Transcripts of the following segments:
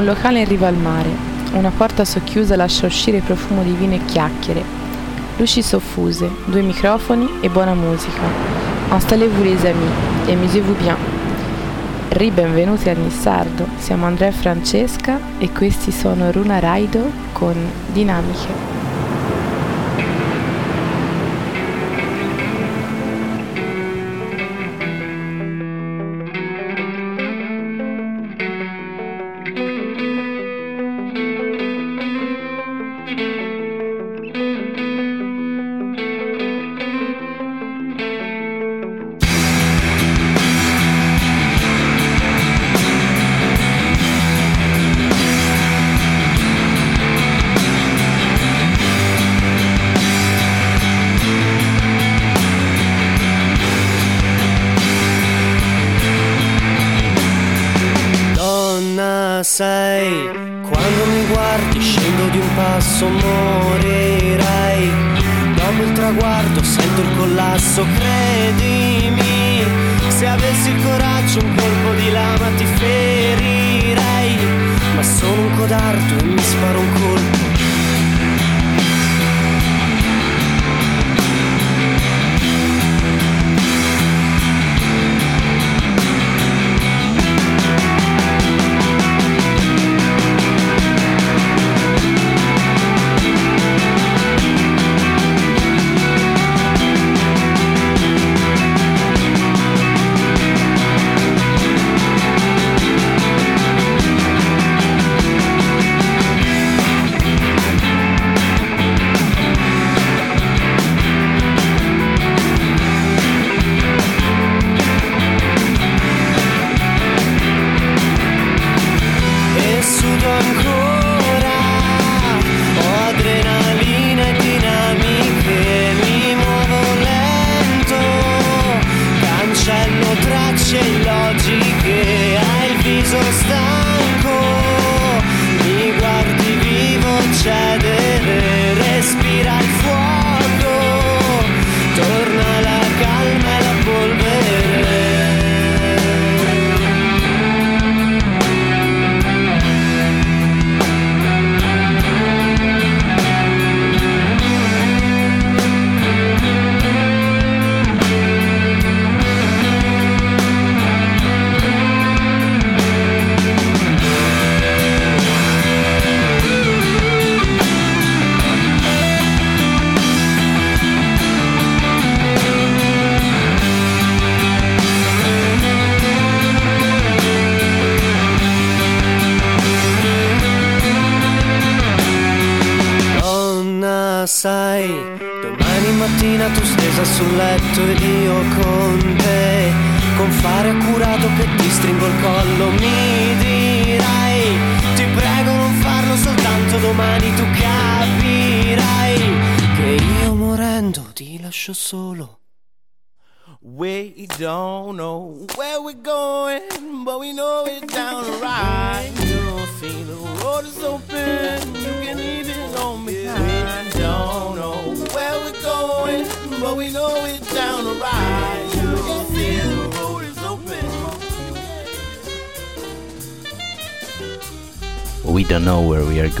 Un locale in riva al mare. Una porta socchiusa lascia uscire profumo di vino e chiacchiere. Luci soffuse, due microfoni e buona musica. Installez-vous les amis et amusez-vous bien. Ribenvenuti a Nissardo, siamo Andrea e Francesca e questi sono Runa Raido con Dinamiche.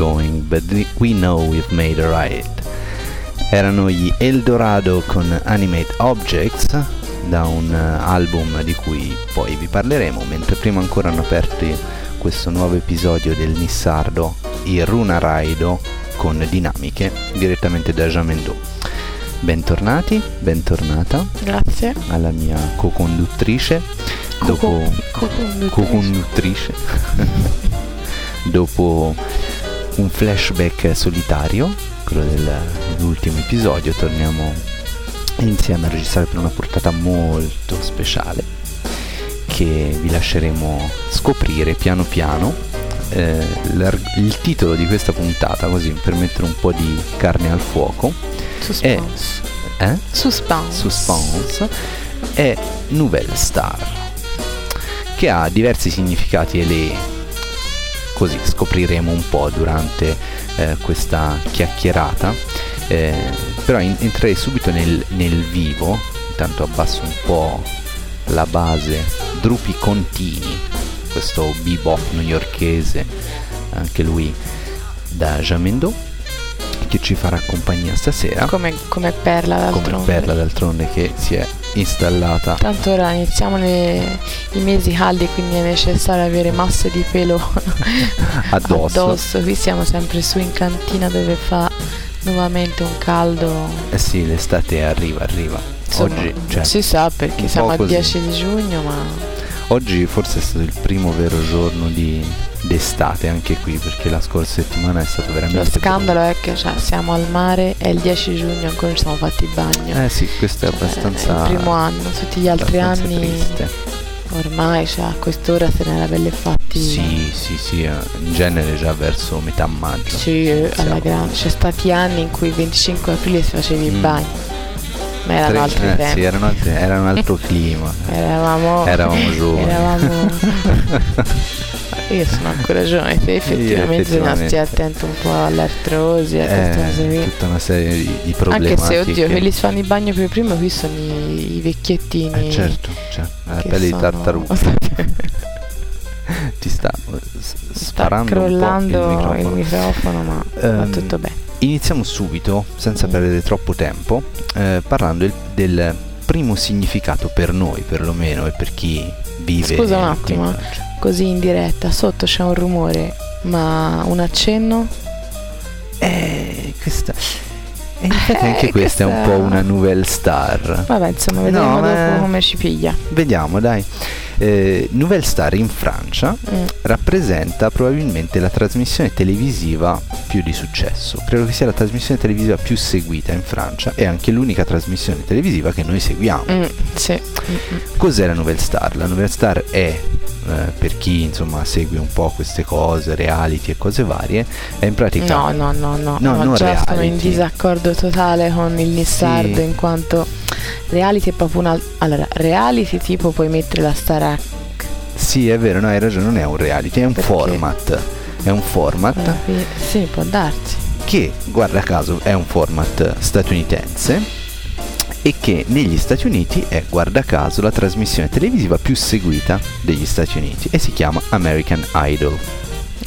Going, but we- know we've made a right. Erano gli Eldorado con Animate Objects da un eh, album di cui poi vi parleremo, mentre prima ancora hanno aperto questo nuovo episodio del Nissardo, il Runa Raido con dinamiche direttamente da Jamendo. Bentornati, bentornata Grazie. alla mia co-conduttrice. Dopo Co-conduttrice. co-conduttrice dopo un flashback solitario quello del- dell'ultimo episodio torniamo insieme a registrare per una portata molto speciale che vi lasceremo scoprire piano piano Eh, il titolo di questa puntata così per mettere un po' di carne al fuoco Suspense. eh? Suspense. suspense è Nouvelle Star che ha diversi significati e le così scopriremo un po' durante eh, questa chiacchierata Eh, però in- entrerei subito nel, nel vivo intanto abbasso un po' la base Drupi Contini questo bebop newyorkese anche lui da Jamendo, che ci farà compagnia stasera. Come, come Perla d'altronde. Come Perla d'altronde che si è installata. Tanto ora iniziamo le, i mesi caldi, quindi è necessario avere masse di pelo addosso. addosso. Qui siamo sempre su in cantina dove fa nuovamente un caldo. Eh sì, l'estate arriva, arriva. Insomma, Oggi cioè, si sa perché siamo al così. 10 di giugno, ma Oggi forse è stato il primo vero giorno di d'estate anche qui perché la scorsa settimana è stato veramente lo scandalo è che cioè, siamo al mare è il 10 giugno ancora ci siamo fatti il bagno. Eh sì, questo è abbastanza È il primo anno, tutti gli altri anni triste. ormai cioè, a quest'ora se ne era belle fatti. Sì, sì, sì, eh, in genere già verso metà maggio. Sì, eh, alla grande. C'è stati anni in cui il 25 aprile si facevi il Mm. bagno. Ma erano altri eh, tempi. Sì, erano altri- era un altro clima. Eravamo, Eravamo giovani. eravamo- Io sono ancora giovane, te effettivamente bisogna stare attento un po' all'artrosi, a queste cose Eh, qui. tutta una serie di, di Anche problematiche. se, oddio, quelli fanno il bagno per primo qui sono i, i vecchiettini. Eh, certo, certo, la pelle di sono- tartaruga ti sta Sta sparando crollando un po' il il microfono. microfono, ma va Ehm, tutto bene. Iniziamo subito, senza Mm. perdere troppo tempo, eh, parlando del, del primo significato per noi, perlomeno, e per chi vive Scusa un attimo, Francia. Così in diretta, sotto c'è un rumore, ma un accenno? Eh, questa... e in effetti anche Eh, questa è un questa- po' una nouvelle star. Vabbè, insomma, vedremo No, dopo come ci piglia. Vediamo, dai. Eh, nouvelle star in Francia Mm. rappresenta probabilmente la trasmissione televisiva più di successo. Credo che sia la trasmissione televisiva più seguita in Francia e anche l'unica trasmissione televisiva che noi seguiamo. Mm, sì. Mm, mm. Cos'è la Nouvelle Star? La Nouvelle Star è, eh, per chi insomma segue un po' queste cose, reality e cose varie, è in pratica... No, no, no, no, No, no, non già sono in reality. disaccordo totale con il Nissardo Sì. in quanto reality è proprio una... Allora, reality tipo puoi mettere la Star Sì, è vero, no, hai ragione, non è un reality, è un Perché? format. È un format H. Sì, può darsi. che, guarda caso, è un format statunitense e che negli Stati Uniti è, guarda caso, la trasmissione televisiva più seguita degli Stati Uniti e si chiama American Idol.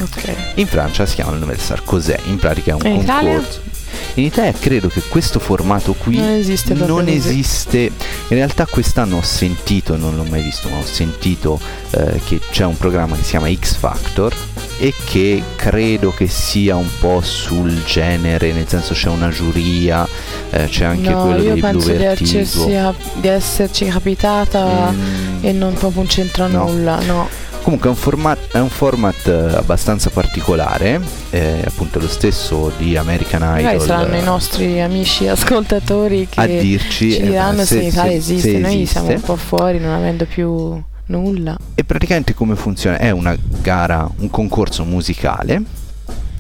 Ok. In Francia si chiama la Nouvelle Star. Cos'è? In pratica è un in concorso. In Italia credo che questo formato qui Non esiste non esiste. In realtà quest'anno ho sentito, non l'ho mai visto, ma ho sentito eh, che c'è un programma che si chiama X Factor e che credo che sia un po' sul genere, nel senso c'è una giuria, eh, c'è anche no, quello io di penso Blue di, esserci, di esserci capitata Mm, e non proprio un centro a No. nulla, no. Comunque è un format, è un format eh, abbastanza particolare, eh, appunto lo stesso di American Magari Idol. saranno i nostri amici ascoltatori che a dirci ci eh, diranno se, in Italia esiste. se Noi esiste. siamo un po' fuori, non avendo più nulla. E praticamente come funziona? È una gara, un concorso musicale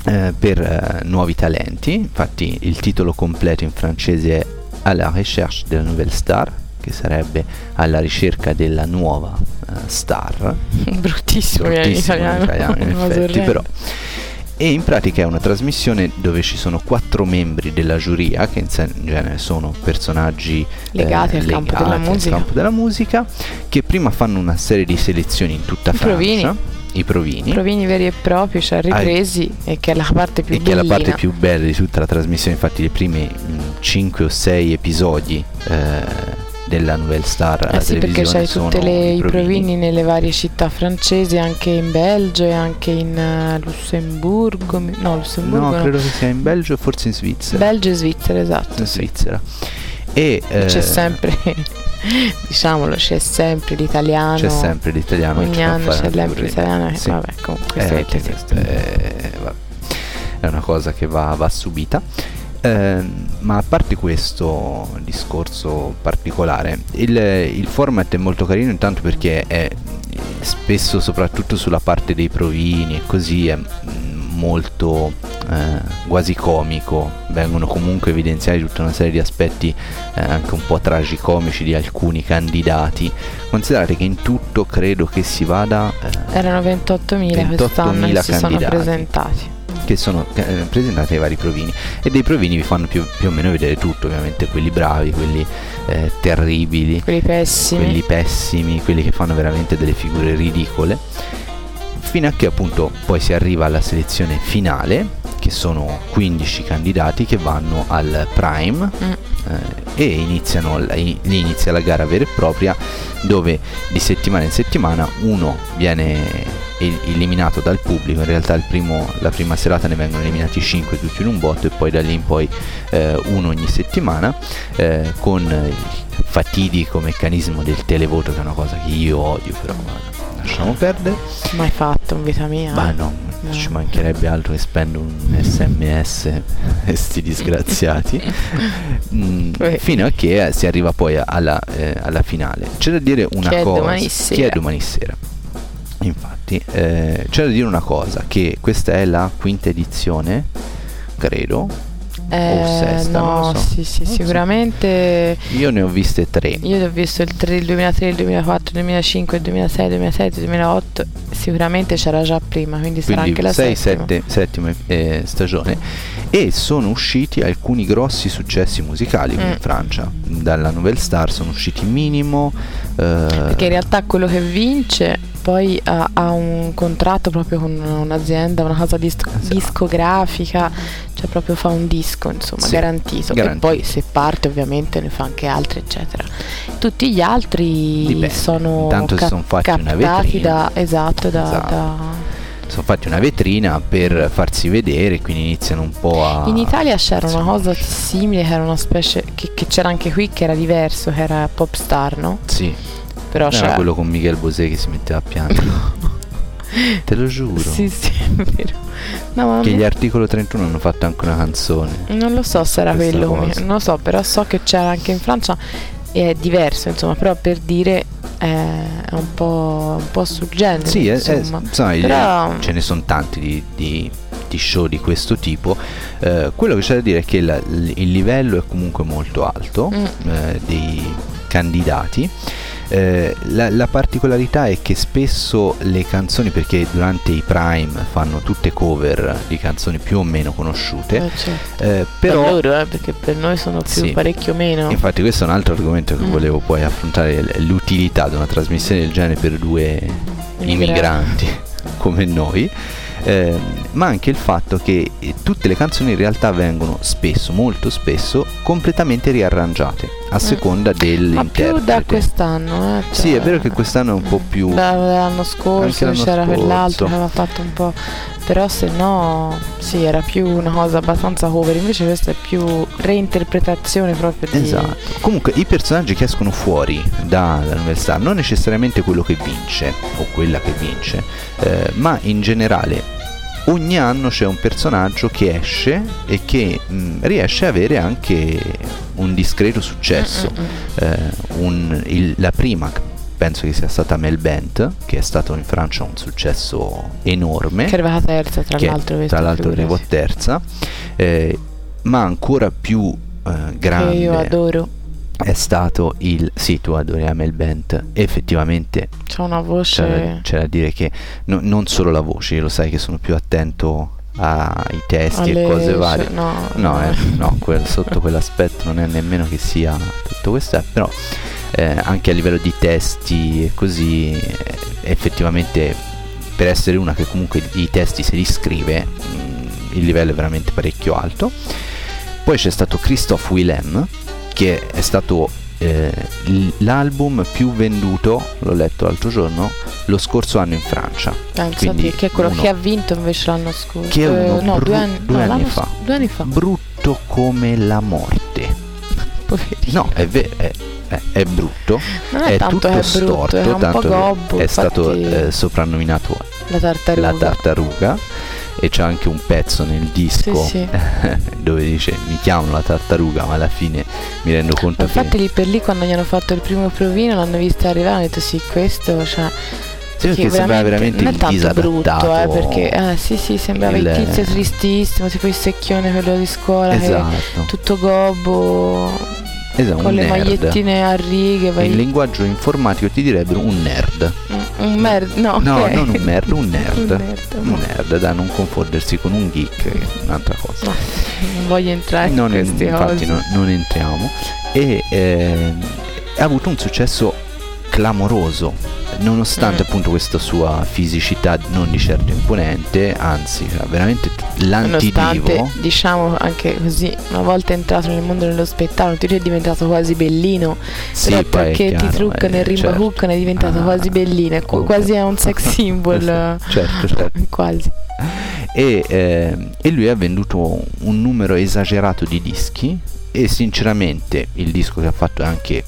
eh, per eh, nuovi talenti. Infatti il titolo completo in francese è À la recherche de la nouvelle star, che sarebbe alla ricerca della nuova eh, star. Bruttissimo, viene in Bruttissimo italiano. in italiano, in effetti, però. E in pratica è una trasmissione dove ci sono quattro membri della giuria, che in, sen- in genere sono personaggi Legati al campo della legati al musica. campo della musica, che prima fanno una serie di selezioni in tutta I Francia. provini. I provini. Provini veri e propri, cioè ripresi, e che è la parte più e che è la bellina. parte più bella di tutta la trasmissione, infatti i primi 5 o 6 episodi eh, della Nouvelle Star Eh sì, perché c'hai le, i provini nelle varie città francesi, anche in Belgio e anche in eh, Lussemburgo. No, Lussemburgo No, no. credo che sia in Belgio e forse in Svizzera. Belgio e Svizzera, esatto. in Svizzera. E eh, C'è sempre, diciamolo, c'è sempre l'italiano. c'è sempre l'italiano. Ogni anno c'è sempre l'italiano. Sì. Vabbè, comunque Eh, questo è, va- è una cosa che va, va subita. Ehm, ma a parte questo discorso particolare, il, il format è molto carino intanto perché è spesso, soprattutto sulla parte dei provini e così, è mm, molto eh, quasi comico. Vengono comunque evidenziati tutta una serie di aspetti eh, anche un po' tragicomici di alcuni candidati. Considerate che in tutto credo che si vada eh, Erano 28.000 quest'anno 28.000 che si sono presentati. Che sono eh, presentati ai vari provini e dei provini vi fanno più, più o meno vedere tutto ovviamente quelli bravi quelli eh, terribili Quelli pessimi. quelli pessimi quelli che fanno veramente delle figure ridicole fino a che appunto poi si arriva alla selezione finale, che sono 15 candidati che vanno al Prime Mm. eh, e iniziano, lì inizia la gara vera e propria dove di settimana in settimana uno viene eliminato dal pubblico, in realtà il primo- la prima serata ne vengono eliminati 5 tutti in un botto e poi da lì in poi eh, uno ogni settimana eh, con il fatidico meccanismo del televoto che è una cosa che io odio però lasciamo perdere. Mai fatto in vita mia. ma no, No. ci mancherebbe altro che spendo un sms e sti disgraziati. Mm, fino a che eh, si arriva poi alla, eh, alla finale. C'è da dire una Che è cosa. domani che è domani sera infatti eh, c'è da dire una cosa che questa è la quinta edizione credo Eh, sesta, non no, lo so. sì, sì, Non so. sicuramente. io ne ho viste tre Io ho visto il, 3, il 2003, il 2004, il 2005, il 2006, il 2007, il 2008. Sicuramente c'era già prima, quindi, sarà quindi anche la 6 settima. 7 settima eh, stagione e sono usciti alcuni grossi successi musicali Mm. in Francia dalla Nouvelle Star sono usciti minimo eh, Perché in realtà quello che vince poi ha, ha un contratto proprio con un'azienda, una casa dis- Esatto. discografica, cioè proprio fa un disco, insomma, Sì, garantito. garantito. E poi se parte ovviamente ne fa anche altri, eccetera. Tutti gli altri Dipende. sono Intanto si cap- son fatti una captati vetrina. da esatto, da, Esatto. da- sono fatti una vetrina per farsi vedere quindi iniziano un po' a In Italia c'era una cosa simile, che era una specie che, che c'era anche qui, che era diverso, che era Popstar, no? sì Però era c'era quello con Michel Bosé che si metteva a piangere te lo giuro Sì, sì, è vero. No, che non- gli articolo 31 hanno fatto anche una canzone Non lo so se era quello, cosa. non lo so, però so che c'era anche in Francia e è diverso, insomma, però per dire eh, è un po', un po' sul genere, Sì, è- è- insomma. sai, Però- ce ne sono tanti di, di- di show di questo tipo. Eh, quello che c'è da dire è che la- il livello è comunque molto alto Mm. eh, dei candidati. Eh, la, la particolarità è che spesso le canzoni, perché durante i prime fanno tutte cover di canzoni più o meno conosciute, Eh, certo. eh, Per però loro, eh, perché per noi sono più Sì. parecchio meno. Infatti questo è un altro argomento che Mm. volevo poi affrontare, l'utilità di una trasmissione del genere per due Immigrati. immigranti come noi, ehm, ma anche il fatto che eh, tutte le canzoni in realtà vengono spesso, molto spesso, completamente riarrangiate a seconda. Ma dell'interprete. più da quest'anno, eh, Sì, cioè, è vero che quest'anno è un po' più... da- dall'anno scorso l'anno c'era quell'altro scorso. che aveva fatto un po'. Però se no, sì, era più una cosa abbastanza cover. Invece questa è più reinterpretazione proprio di. Esatto. Comunque i personaggi che escono fuori da- dall'università non necessariamente quello che vince o quella che vince, eh, ma in generale ogni anno c'è un personaggio che esce e che mh, riesce a avere anche un discreto successo. Mm, mm, mm. Eh, un- il- la prima penso che sia stata Mel Bent, che è stato in Francia un successo enorme Che è arrivata terza, tra che l'altro. tra l'altro arrivò terza, eh, ma ancora più eh, Che grande io adoro. È stato il sì tu adori Amel Bent. Effettivamente C'ha una c'è, voce. da- c'è da dire che no- non solo la voce lo sai che sono più attento ai testi alle- e cose cioè, varie. no, no, eh, no, quel- sotto quell'aspetto non è nemmeno che sia tutto questo eh, però eh, anche a livello di testi e così eh, effettivamente per essere una che comunque i testi se li scrive mm, il livello è veramente parecchio alto. Poi c'è stato Christophe Willem che è stato eh, l'album più venduto l'ho letto l'altro giorno lo scorso anno in Francia quindi che è quello uno- che ha vinto invece l'anno scorso. Che è uno Eh, no, bru- due anni, due no, anni fa. Due anni fa. brutto come la morte Poverino. no è vero è, è- è brutto non è, è tanto tutto è brutto, storto è tanto gobbo. è stato eh, soprannominato la tartaruga. la tartaruga e c'è anche un pezzo nel disco Sì, sì. dove dice mi chiamano la tartaruga ma alla fine mi rendo conto infatti che lì per lì quando gli hanno fatto il primo provino l'hanno vista arrivare hanno detto sì questo cioè Sì, perché sembrava veramente non è tanto brutto eh, perché eh, sì sì sembrava il, il- tizio tristissimo tipo il secchione quello di scuola che esatto, tutto gobbo esatto con le nerd. magliettine a righe vai- in linguaggio informatico ti direbbero un nerd. Un, un mer- no, no ok. non un nerd un nerd. Un nerd un no. nerd da non confondersi con un geek che è un'altra cosa. No, non voglio entrare in non, queste infatti cose. non, entriamo. E ehm, ha avuto un successo clamoroso nonostante Mm. appunto questa sua fisicità non di certo imponente, anzi, cioè, veramente t- Nonostante, l'antidivo. diciamo anche così, una volta entrato nel mondo dello spettacolo, tu è diventato quasi bellino. Sì, però perché ti chiaro, truccano eh, e rimbacuccano è diventato Ah, quasi bellino. è oh. quasi è un sex symbol. certo, certo. quasi. E, eh, e lui ha venduto un numero esagerato di dischi e sinceramente il disco che ha fatto è anche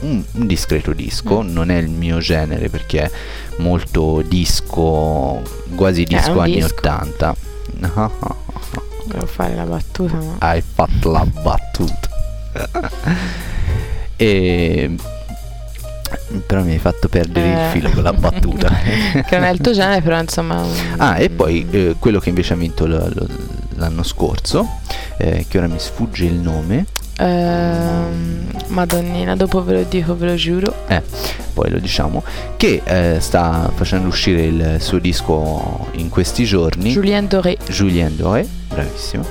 un, un discreto disco, Mm. non è il mio genere perché è molto disco, quasi disco anni disco. 80. Devo fare la battuta, ma. Hai fatto la battuta. e però mi hai fatto perdere il Eh. filo con la battuta. che non è il tuo genere, però insomma. Ah, e poi eh, quello che invece ha vinto l- l- l'anno scorso, eh, che ora mi sfugge il nome, Ehm, Madonnina, dopo ve lo dico, ve lo giuro. poi lo diciamo, che eh, sta facendo uscire il suo disco in questi giorni, Julien Doré. Julien Doré, bravissimo,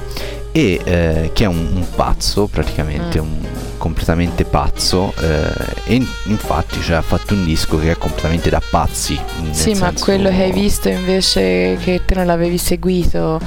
e eh, che è un, un pazzo, praticamente Mm. un completamente pazzo, eh, e in- infatti cioè, ha fatto un disco che è completamente da pazzi. Sì, ma quello che hai visto invece che te non l'avevi seguito,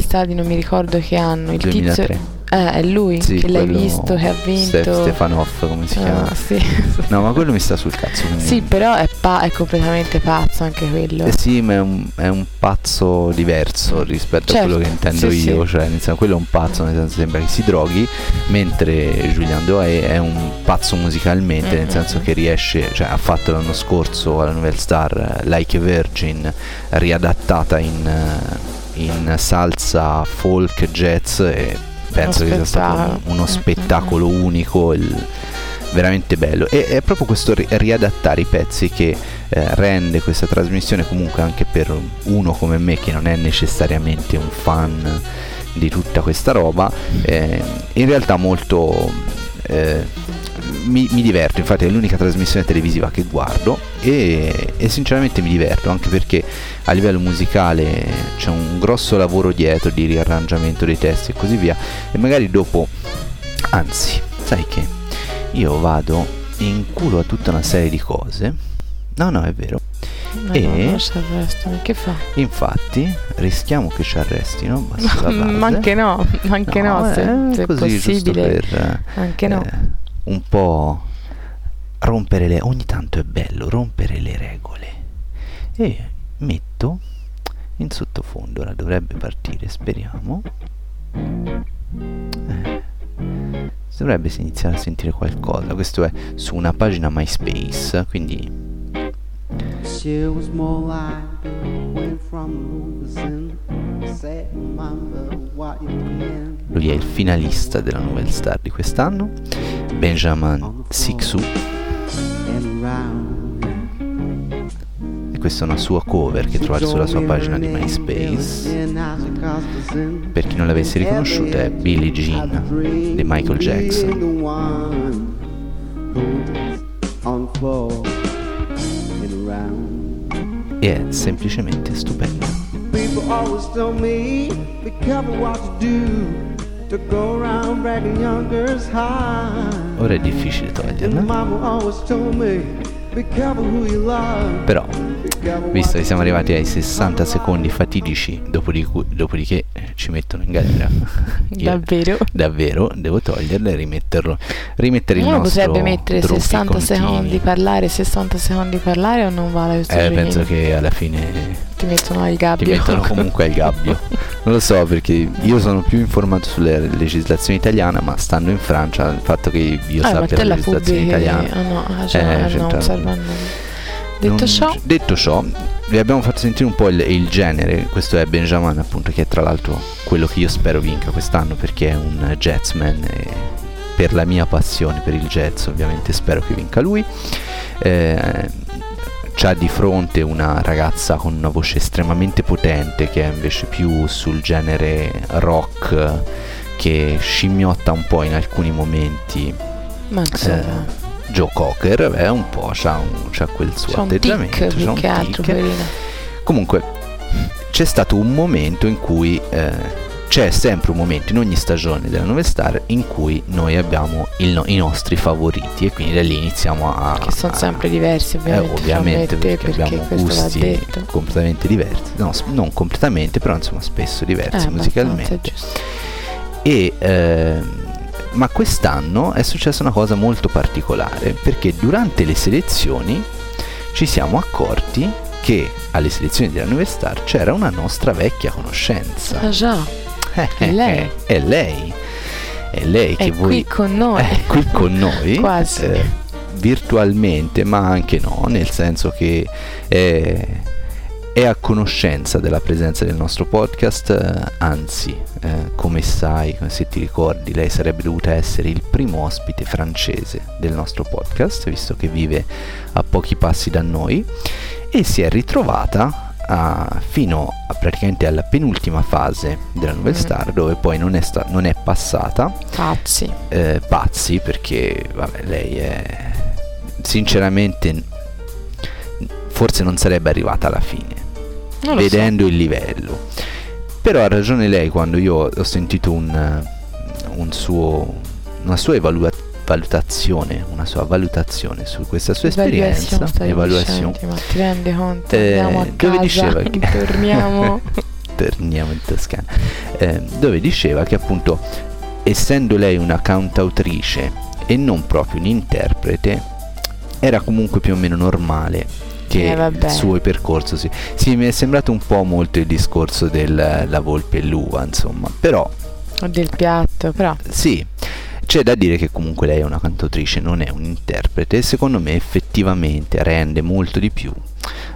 Star di non mi ricordo che anno. Il 2003. tizio. Eh, è lui Sì, che l'hai visto, che ha vinto. Stef- Stefanov, come si chiama? Ah, sì. No, ma quello mi sta sul cazzo. Sì, però è, pa- è completamente pazzo anche quello. Eh sì, ma è un, è un pazzo diverso rispetto a Certo, quello che intendo sì, io. sì. Cioè, nel senso, quello è un pazzo, nel senso sembra che si droghi, mentre Giuliano Doe è un pazzo musicalmente, nel Mm, senso che riesce, cioè ha fatto l'anno scorso alla Nouvelle Star eh, Like a Virgin, riadattata in, eh, in salsa, folk, jazz e penso che sia stato uno spettacolo unico. il- veramente bello e è proprio questo ri- riadattare i pezzi che eh, rende questa trasmissione comunque anche per uno come me che non è necessariamente un fan di tutta questa roba eh, in realtà molto eh, mi, mi diverto infatti è l'unica trasmissione televisiva che guardo e, e sinceramente mi diverto anche perché a livello musicale c'è un grosso lavoro dietro di riarrangiamento dei testi e così via e magari dopo anzi sai che io vado in culo a tutta una serie di cose. No, no, è vero. No, E- no, non ci arrestano. Che fa? Infatti, rischiamo che ci arrestino. ma base. anche no, anche no, se, eh, se è possibile. per Anche no. Un po' rompere le ogni tanto è bello rompere le regole. E metto in sottofondo, ora dovrebbe partire, speriamo. Eh, dovrebbe iniziare a sentire qualcosa. Questo è su una pagina MySpace, quindi She was more like from losing. Said, remember what you can. Lui è il finalista della Nouvelle Star di quest'anno, Benjamin round. e questa è una sua cover che trovate sulla sua pagina di MySpace. Per chi non l'avesse riconosciuta è Billie Jean di Michael Jackson. E è semplicemente stupenda. People always tell me, be careful what you do. To go around bragging young girls high. Ora è difficile toglierla, però visto che siamo arrivati ai do. 60 secondi fatidici, dopodiché, dopodiché eh, ci mettono in galera. Io Davvero? davvero devo toglierla e rimetterlo. Rimettere il Uno nostro potrebbe mettere Drupi 60 continui. secondi parlare, 60 secondi parlare o non vale questo Eh, penso che alla fine ti mettono al gabbio. ti mettono comunque al gabbio. Non lo so perché io sono più informato sulle legislazioni italiane, ma stando in Francia, il fatto che io Ah, sappia la la legislazione pubblichi italiana. Ah no, ah, cioè, Eh, eh, c'entra- non serve a nulla. Detto ciò, detto ciò, vi abbiamo fatto sentire un po' il, il genere. Questo è Benjamin, appunto, che è tra l'altro quello che io spero vinca quest'anno perché è un jazzman. E per la mia passione per il jazz, ovviamente, spero che vinca lui. Eh, c'ha di fronte una ragazza con una voce estremamente potente che è invece più sul genere rock che scimmiotta un po' in alcuni momenti ma eh, Joe Cocker è un po' c'ha, un- c'ha quel suo un atteggiamento tic c'ha un che altro, tic. poverina. comunque c'è stato un momento in cui eh, c'è sempre un momento in ogni stagione della Novel Star in cui noi abbiamo no- i nostri favoriti e quindi da lì iniziamo a... Che sono a- sempre diversi, eh, ovviamente. ovviamente Frammette, perché, abbiamo gusti completamente diversi, no, non completamente, però insomma spesso diversi Eh, musicalmente. E, ehm, ma quest'anno è successa una cosa molto particolare perché durante le selezioni ci siamo accorti che alle selezioni della Nuova Star c'era una nostra vecchia conoscenza. Ah già, lei. È lei. È lei che è voi qui con noi. è qui con noi Quasi. eh, virtualmente ma anche no nel senso che è, è a conoscenza della presenza del nostro podcast eh, anzi eh, come sai se ti ricordi lei sarebbe dovuta essere il primo ospite francese del nostro podcast visto che vive a pochi passi da noi e si è ritrovata a- fino a praticamente alla penultima fase della Nouvelle Mm. Star dove poi non è, sta- non è passata Pazzi. eh, pazzi perché vabbè, lei è sinceramente forse non sarebbe arrivata alla fine lo so. vedendo il livello però ha ragione lei quando io ho sentito un, un suo una sua evalua- valutazione una sua valutazione su questa sua esperienza dicendo, ma ti rendi conto? Eh, Andiamo a dove casa, diceva che- torniamo. torniamo in Toscana, eh, dove diceva che appunto essendo lei una cantautrice e non proprio un interprete, era comunque più o meno normale che Eh, il suo percorso si... Sì, mi è sembrato un po' molto il discorso della volpe e l'uva, insomma, però O del piatto, però. sì, c'è da dire che comunque lei è una cantautrice, non è un interprete e secondo me effettivamente rende molto di più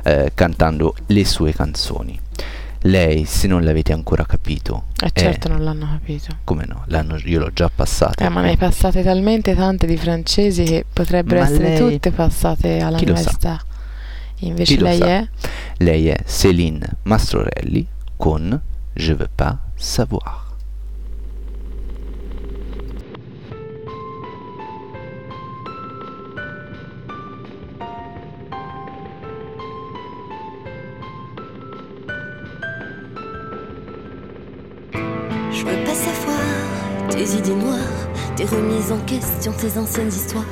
eh, cantando le sue canzoni. Lei, se non l'avete ancora capito, Eh certo non l'hanno capito. come no, l'hanno- io l'ho già passata. Eh, ma ne hai passate talmente tante di francesi che potrebbero Ma essere lei- tutte passate alla Chi università. Invece Chi lei è Lei è Céline Mastrorelli con Je veux pas savoir. Tes idées noires, tes remises en question, tes anciennes histoires.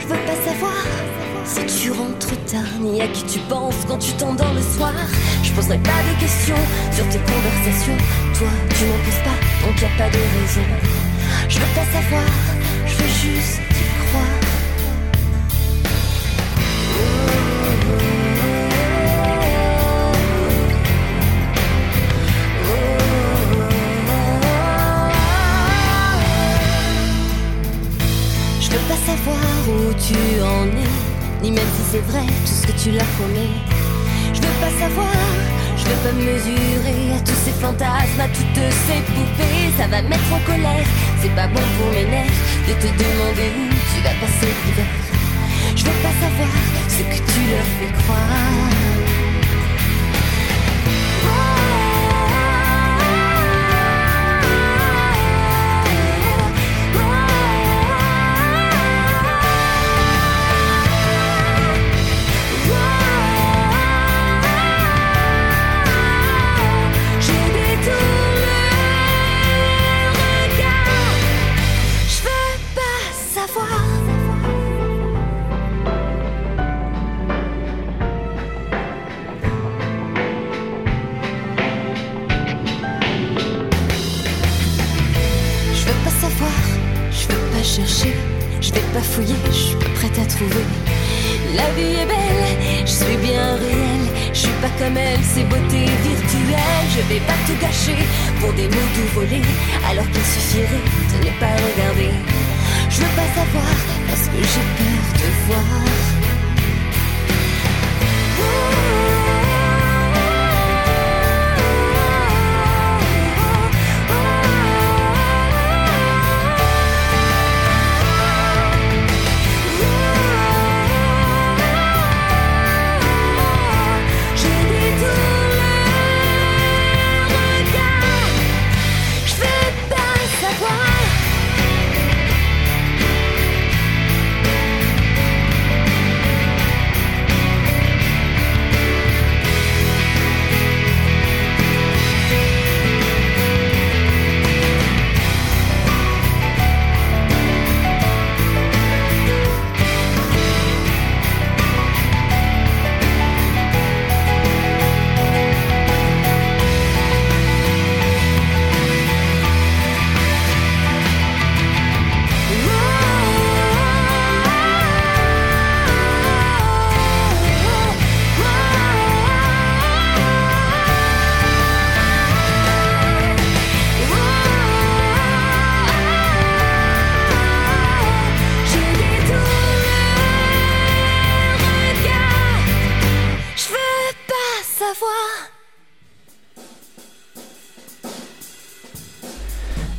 Je veux pas savoir si tu rentres tard, ni à qui tu penses quand tu t'endors le soir. Je poserai pas de questions sur tes conversations. Toi, tu n'en poses pas, donc y a pas de raison. Je veux pas savoir, je veux juste y croire. Je veux pas savoir où tu en es, ni même si c'est vrai tout ce que tu l'as promis. Je veux pas savoir, je veux pas me mesurer à tous ces fantasmes, à toutes ces poupées. Ça va me mettre en colère, c'est pas bon pour mes nerfs de te demander où tu vas passer l'hiver. Je veux pas savoir ce que tu leur fais croire.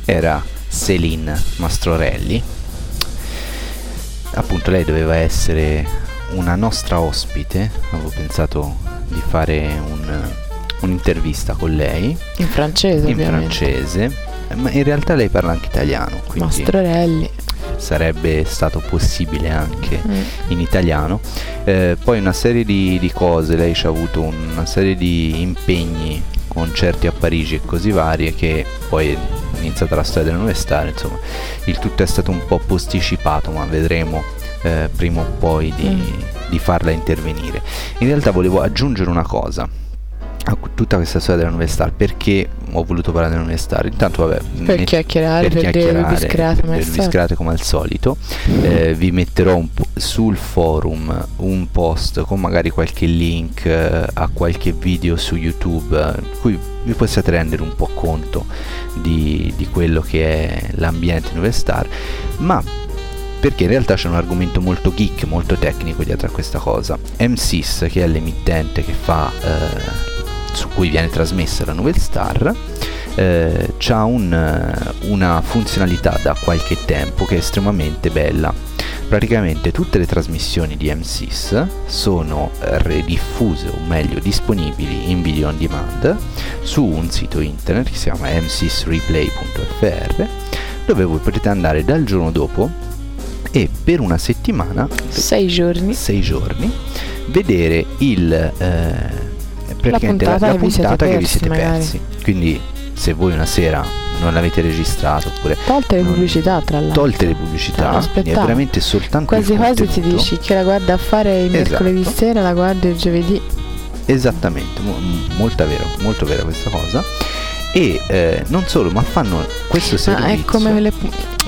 Era Céline Mastrorelli. Appunto lei doveva essere una nostra ospite, avevo pensato di fare un, un'intervista con lei. In francese, in ovviamente. francese, ma in realtà lei parla anche italiano, quindi Mastrorelli. sarebbe stato possibile anche Mm. in italiano. Eh, poi una serie di, di cose, lei ci ha avuto una serie di impegni, concerti a Parigi e così varie che poi iniziata la storia star, insomma il tutto è stato un po' posticipato ma vedremo eh, prima o poi di, Mm. di farla intervenire. In realtà volevo aggiungere una cosa a cu- tutta questa storia nuove star. Perché ho voluto parlare nuove star? Intanto vabbè Per met- chiacchierare, per, dire chiacchierare, per discreto come al solito. Eh, vi metterò un po' sul forum un post con magari qualche link eh, a qualche video su YouTube eh, in cui vi possiate rendere un po' conto di, di quello che è l'ambiente Star, ma perché in realtà c'è un argomento molto geek, molto tecnico dietro a questa cosa. M6, che è l'emittente che fa, eh, su cui viene trasmessa la Nouvelle Star, eh, ha un, eh, una funzionalità da qualche tempo che è estremamente bella. Praticamente tutte le trasmissioni di M6 sono eh, rediffuse o meglio disponibili in video on demand su un sito internet che si chiama m6replay.fr dove voi potete andare dal giorno dopo e per una settimana Sei giorni. sei giorni vedere il eh, praticamente la, puntata la che vi siete puntata che vi persi, siete magari. persi quindi se voi una sera non l'avete registrato oppure Tolte le pubblicità, tra l'altro. tolte le pubblicità aspetta. è veramente soltanto Quasi quasi ti dici che la guarda a fare il Esatto. mercoledì sera, la guardi il giovedì. Esattamente, m- molto vero, molto vera questa cosa. E eh, non solo, ma fanno questo servizio. Ma è come quelle,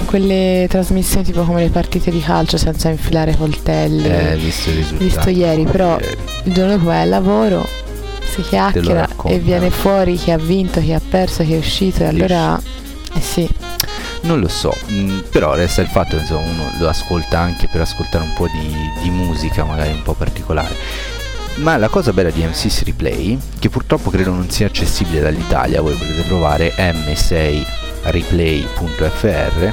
quelle trasmissioni tipo come le partite di calcio senza infilare coltelli. Eh, visto. Visto ieri, però il giorno dopo vai al lavoro, si chiacchiera e viene fuori chi ha vinto, chi ha perso, chi è uscito e allora... Eh sì, Non lo so, mh, però resta il fatto che insomma, uno lo ascolta anche per ascoltare un po' di, di musica, magari un po' particolare. Ma la cosa bella di M6 Replay, che purtroppo credo non sia accessibile dall'Italia, voi potete provare m6replay.fr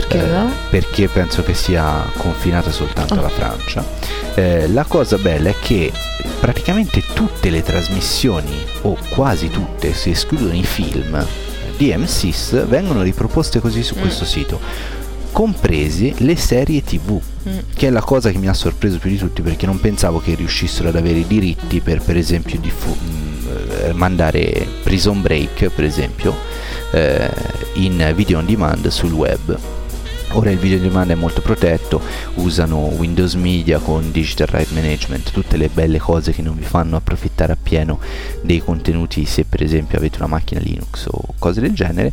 perché eh, no? perché penso che sia confinata soltanto Ah. alla Francia. Eh, la cosa bella è che praticamente tutte le trasmissioni, o quasi tutte, si escludono i film di M6, vengono riproposte così su Mm. questo sito, comprese le serie tv Mm. che è la cosa che mi ha sorpreso più di tutti perché non pensavo che riuscissero ad avere i diritti per per esempio diffu- mh, eh, mandare Prison Break per esempio eh, in video on demand sul web ora il video on demand è molto protetto usano Windows Media con Digital Right Management tutte le belle cose che non vi fanno approfittare appieno dei contenuti se per esempio avete una macchina Linux o cose del genere.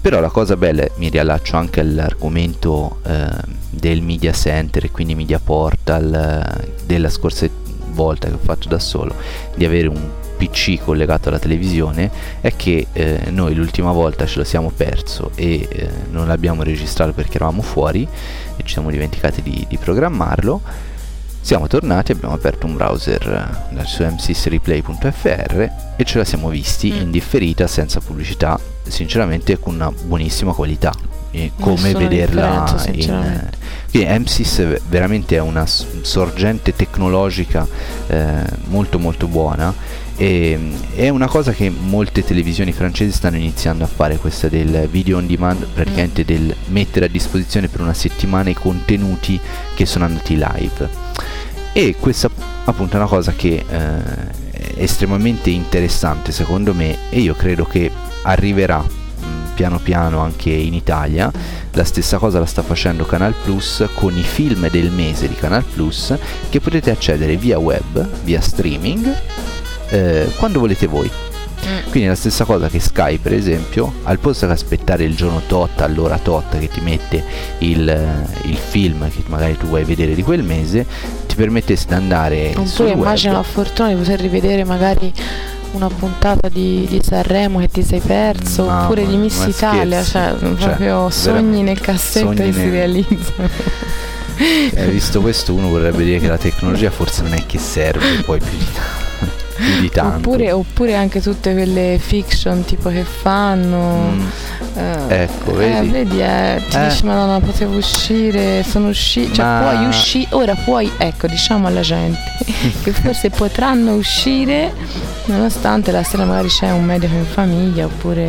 Però la cosa bella, mi riallaccio anche all'argomento eh, del media center e quindi media portal eh, della scorsa volta che ho fatto da solo, di avere un PC collegato alla televisione, è che eh, noi l'ultima volta ce lo siamo perso e eh, non l'abbiamo registrato perché eravamo fuori e ci siamo dimenticati di, di programmarlo. Siamo tornati, abbiamo aperto un browser eh, su m6replay.fr e ce la siamo visti Mm. in differita senza pubblicità, sinceramente con una buonissima qualità. E come vederla in sinceramente. quindi M6 veramente è una sorgente tecnologica eh, molto molto buona e mm, è una cosa che molte televisioni francesi stanno iniziando a fare questa del video on demand praticamente Mm. del mettere a disposizione per una settimana i contenuti che sono andati live e questa appunto è una cosa che eh, è estremamente interessante secondo me e io credo che arriverà mm, piano piano anche in Italia la stessa cosa la sta facendo Canal Plus con i film del mese di Canal Plus che potete accedere via web, via streaming eh, quando volete voi Mm. quindi è la stessa cosa che Sky per esempio, al posto che aspettare il giorno tot, all'ora tot che ti mette il, eh, il film che magari tu vuoi vedere di quel mese, ti permettesse di andare sul Oppure web. immagina la fortuna di poter rivedere magari una puntata di, di Sanremo che ti sei perso, Mamma oppure di Miss Italia, cioè, cioè, proprio sogni nel cassetto che si nel- realizzano. Eh, visto questo uno vorrebbe dire che la tecnologia forse non è che serve poi più di tanto. Più di tanto. Oppure, oppure anche tutte quelle fiction tipo che fanno. Mm, eh, Ecco, eh, vedi? vedi, eh, ti Eh. dici madonna potevo uscire, sono uscito, cioè Ma- puoi uscire, ora puoi, ecco diciamo alla gente che forse potranno uscire nonostante la sera magari c'è un medico in famiglia oppure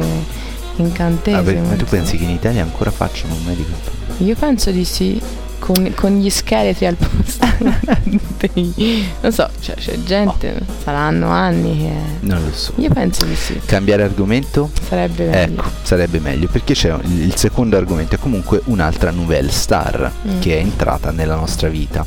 incantesimo. Ma tu pensi che in Italia ancora facciano un medico? Io penso di sì, con, con gli scheletri al posto dei... Non so, cioè, c'è gente, saranno anni che... Non lo so. Io penso di sì, Cambiare argomento? sarebbe meglio. Ecco, sarebbe meglio perché c'è il il secondo argomento è comunque un'altra nouvelle star Mm. che è entrata nella nostra vita.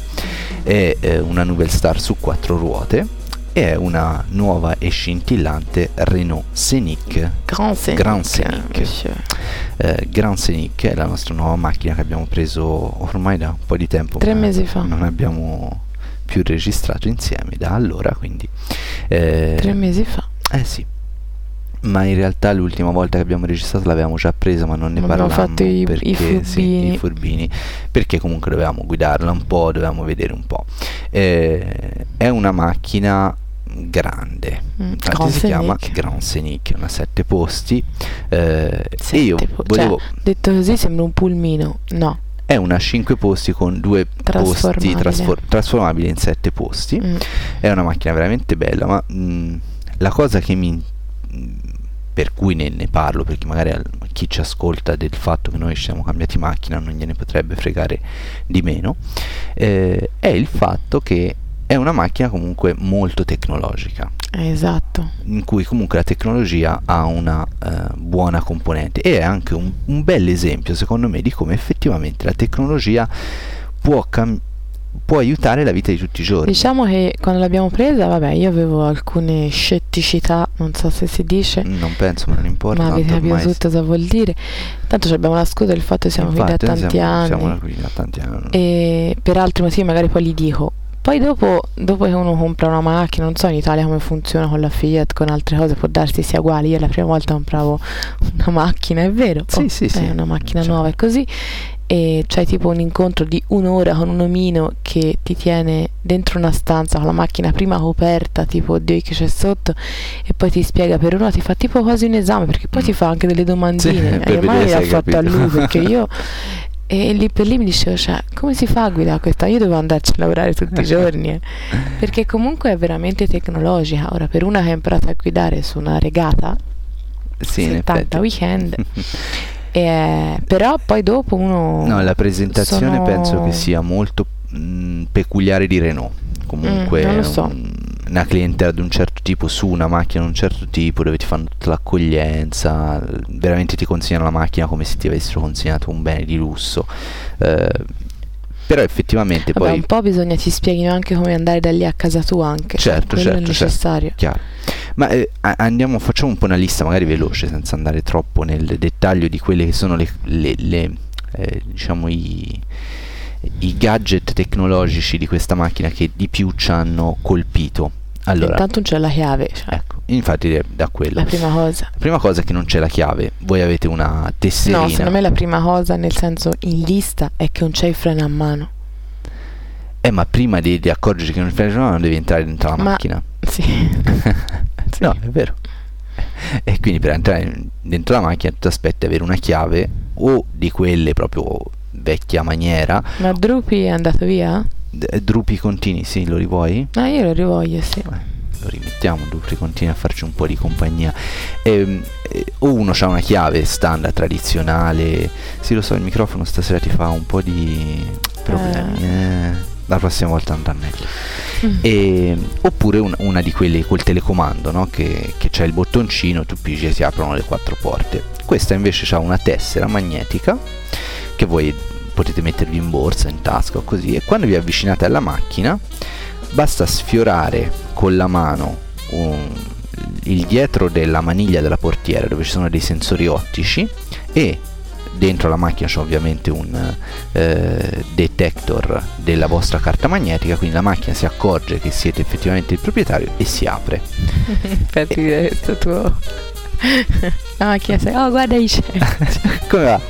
È eh, una nouvelle star su quattro ruote e è una nuova e scintillante Renault Scenic. Grand Scenic. Grand Scenic. Eh, Grand Scenic è la nostra nuova macchina che abbiamo preso ormai da un po' di tempo. Tre mesi fa. Non abbiamo più registrato insieme da allora, quindi... eh, Tre mesi fa. eh sì. Ma in realtà l'ultima volta che abbiamo registrato l'avevamo già presa, ma non ne Abbiamo parlavamo fatto i- i perché, sì, furbini. i furbini, perché comunque dovevamo guidarla un po', dovevamo vedere un po'. Eh, è una macchina grande, Mm, infatti Grand si chiama. Grand Scenic, una sette posti. eh, e Sette io po- volevo... cioè, detto così sembra un pulmino. No. È una 5 posti con due posti Trasformabile. trasfor- trasformabili in 7 posti. Mm. È una macchina veramente bella, ma mh, la cosa che mi... per cui ne, ne parlo, perché magari al- chi ci ascolta del fatto che noi ci siamo cambiati macchina non gliene potrebbe fregare di meno, eh, è il fatto che è una macchina comunque molto tecnologica, Esatto. in cui comunque la tecnologia ha una eh, buona componente. E è anche un, un bel esempio secondo me di come effettivamente la tecnologia può cambiare può aiutare la vita di tutti i giorni. Diciamo che quando l'abbiamo presa, vabbè, io avevo alcune scetticità, non so se si dice, Non penso, ma non importa. ma avete capito ormai- tutto cosa vuol dire. Tanto abbiamo la scusa del fatto che siamo qui da Infatti, tanti siamo, anni Siamo qui da tanti anni. e per altri motivi magari poi li dico. Poi dopo, dopo che uno compra una macchina, non so in Italia come funziona con la Fiat, con altre cose, può darsi sia uguale. Io la prima volta compravo una macchina, è vero? Sì, Oh, sì, sì. È una macchina Cioè. nuova e così. E c'hai tipo un incontro di un'ora con un omino che ti tiene dentro una stanza con la macchina prima coperta, tipo oddio che c'è sotto, e poi ti spiega per un'ora, ti fa tipo quasi un esame, perché poi Mm. ti fa anche delle domandine. Sì, e ormai l'ha fatto a lui perché io e lì per lì mi dicevo, cioè, come si fa a guidare questa? Io devo andarci a lavorare tutti i giorni. eh. Perché comunque è veramente tecnologica. Ora, per una che ha imparato a guidare su una regata, Sì, in 70 effetti. weekend, e, però poi dopo uno... No, la presentazione sono- penso che sia molto mh, peculiare di Renault. Comunque Mm, so. un- una clientela di un certo tipo su una macchina di un certo tipo dove ti fanno tutta l'accoglienza, veramente ti consegnano la macchina come se ti avessero consegnato un bene di lusso. Eh, però effettivamente Vabbè, poi un po' bisogna ti spieghino anche come andare da lì a casa tua anche. Certo, certo, è certo. necessario. Chiaro. Ma eh, a- andiamo, facciamo un po' una lista magari veloce senza andare troppo nel dettaglio di quelle che sono le, le- le, eh, diciamo i, i gadget tecnologici di questa macchina che di più ci hanno colpito. Allora, Intanto non c'è la chiave, cioè, ecco, infatti da- da quello. la prima cosa. La prima cosa è che non c'è la chiave, voi avete una tesserina. No, secondo me la prima cosa, nel senso in lista, è che non c'è il freno a mano. Eh, ma prima di, di accorgerti che non c'è non devi entrare dentro la Ma- macchina. Sì. Sì. No, è vero. E quindi per entrare dentro la macchina tu ti aspetti avere una chiave o di quelle proprio vecchia maniera. Ma Drupi è andato via? D- Drupi contini, sì, lo rivuoi? Ah, io lo rivoglio, sì. Eh, lo rimettiamo, Drupi contini a farci un po' di compagnia. Ehm, eh, o uno ha una chiave standard, tradizionale. Sì, lo so, il microfono stasera ti fa un po' di problemi. eh. La prossima volta andrà meglio. Mm. E- oppure un- una di quelle col telecomando no? che, che c'è il bottoncino tu pigi e si aprono le quattro porte questa invece ha una tessera magnetica che voi potete mettervi in borsa in tasca o così e quando vi avvicinate alla macchina basta sfiorare con la mano un- il dietro della maniglia della portiera dove ci sono dei sensori ottici e dentro la macchina c'è ovviamente un eh, detector della vostra carta magnetica quindi la macchina si accorge che siete effettivamente il proprietario e si apre per dire questo tuo... La macchina sei, oh guarda c'è. come va?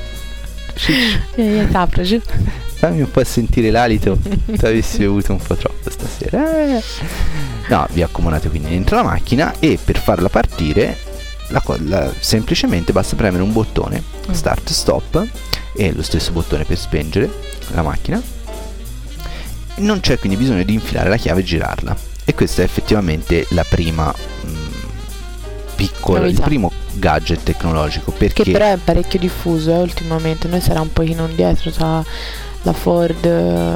E io t'apro giù. fammi un po' sentire l'alito se avessi bevuto un po' troppo stasera Eh. No, vi accomodate quindi dentro la macchina e per farla partire la la- semplicemente basta premere un bottone Mm. start stop e lo stesso bottone per spengere la macchina. Non c'è quindi bisogno di infilare la chiave e girarla. E questa è effettivamente la prima mm, piccola, il primo gadget tecnologico perché Che però è parecchio diffuso eh, ultimamente. Noi sarà un pochino indietro tra la Ford. eh,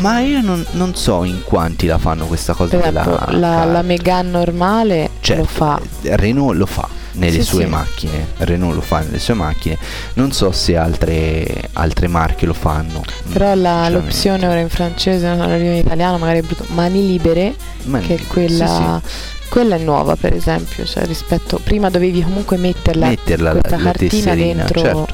Ma io non, non so in quanti la fanno questa cosa Per della la, la Megane normale Certo, lo fa. Renault lo fa nelle Sì, sue sì. macchine. Renault lo fa nelle sue macchine. Non so se altre, altre marche lo fanno. Però la- l'opzione ora in francese, non arriva in italiano, magari è brutto. Mani libere, Ma- che è sì, quella. Quella è nuova per esempio, cioè rispetto prima dovevi comunque metterla, Metterla la- questa la cartina tesserina, dentro, certo.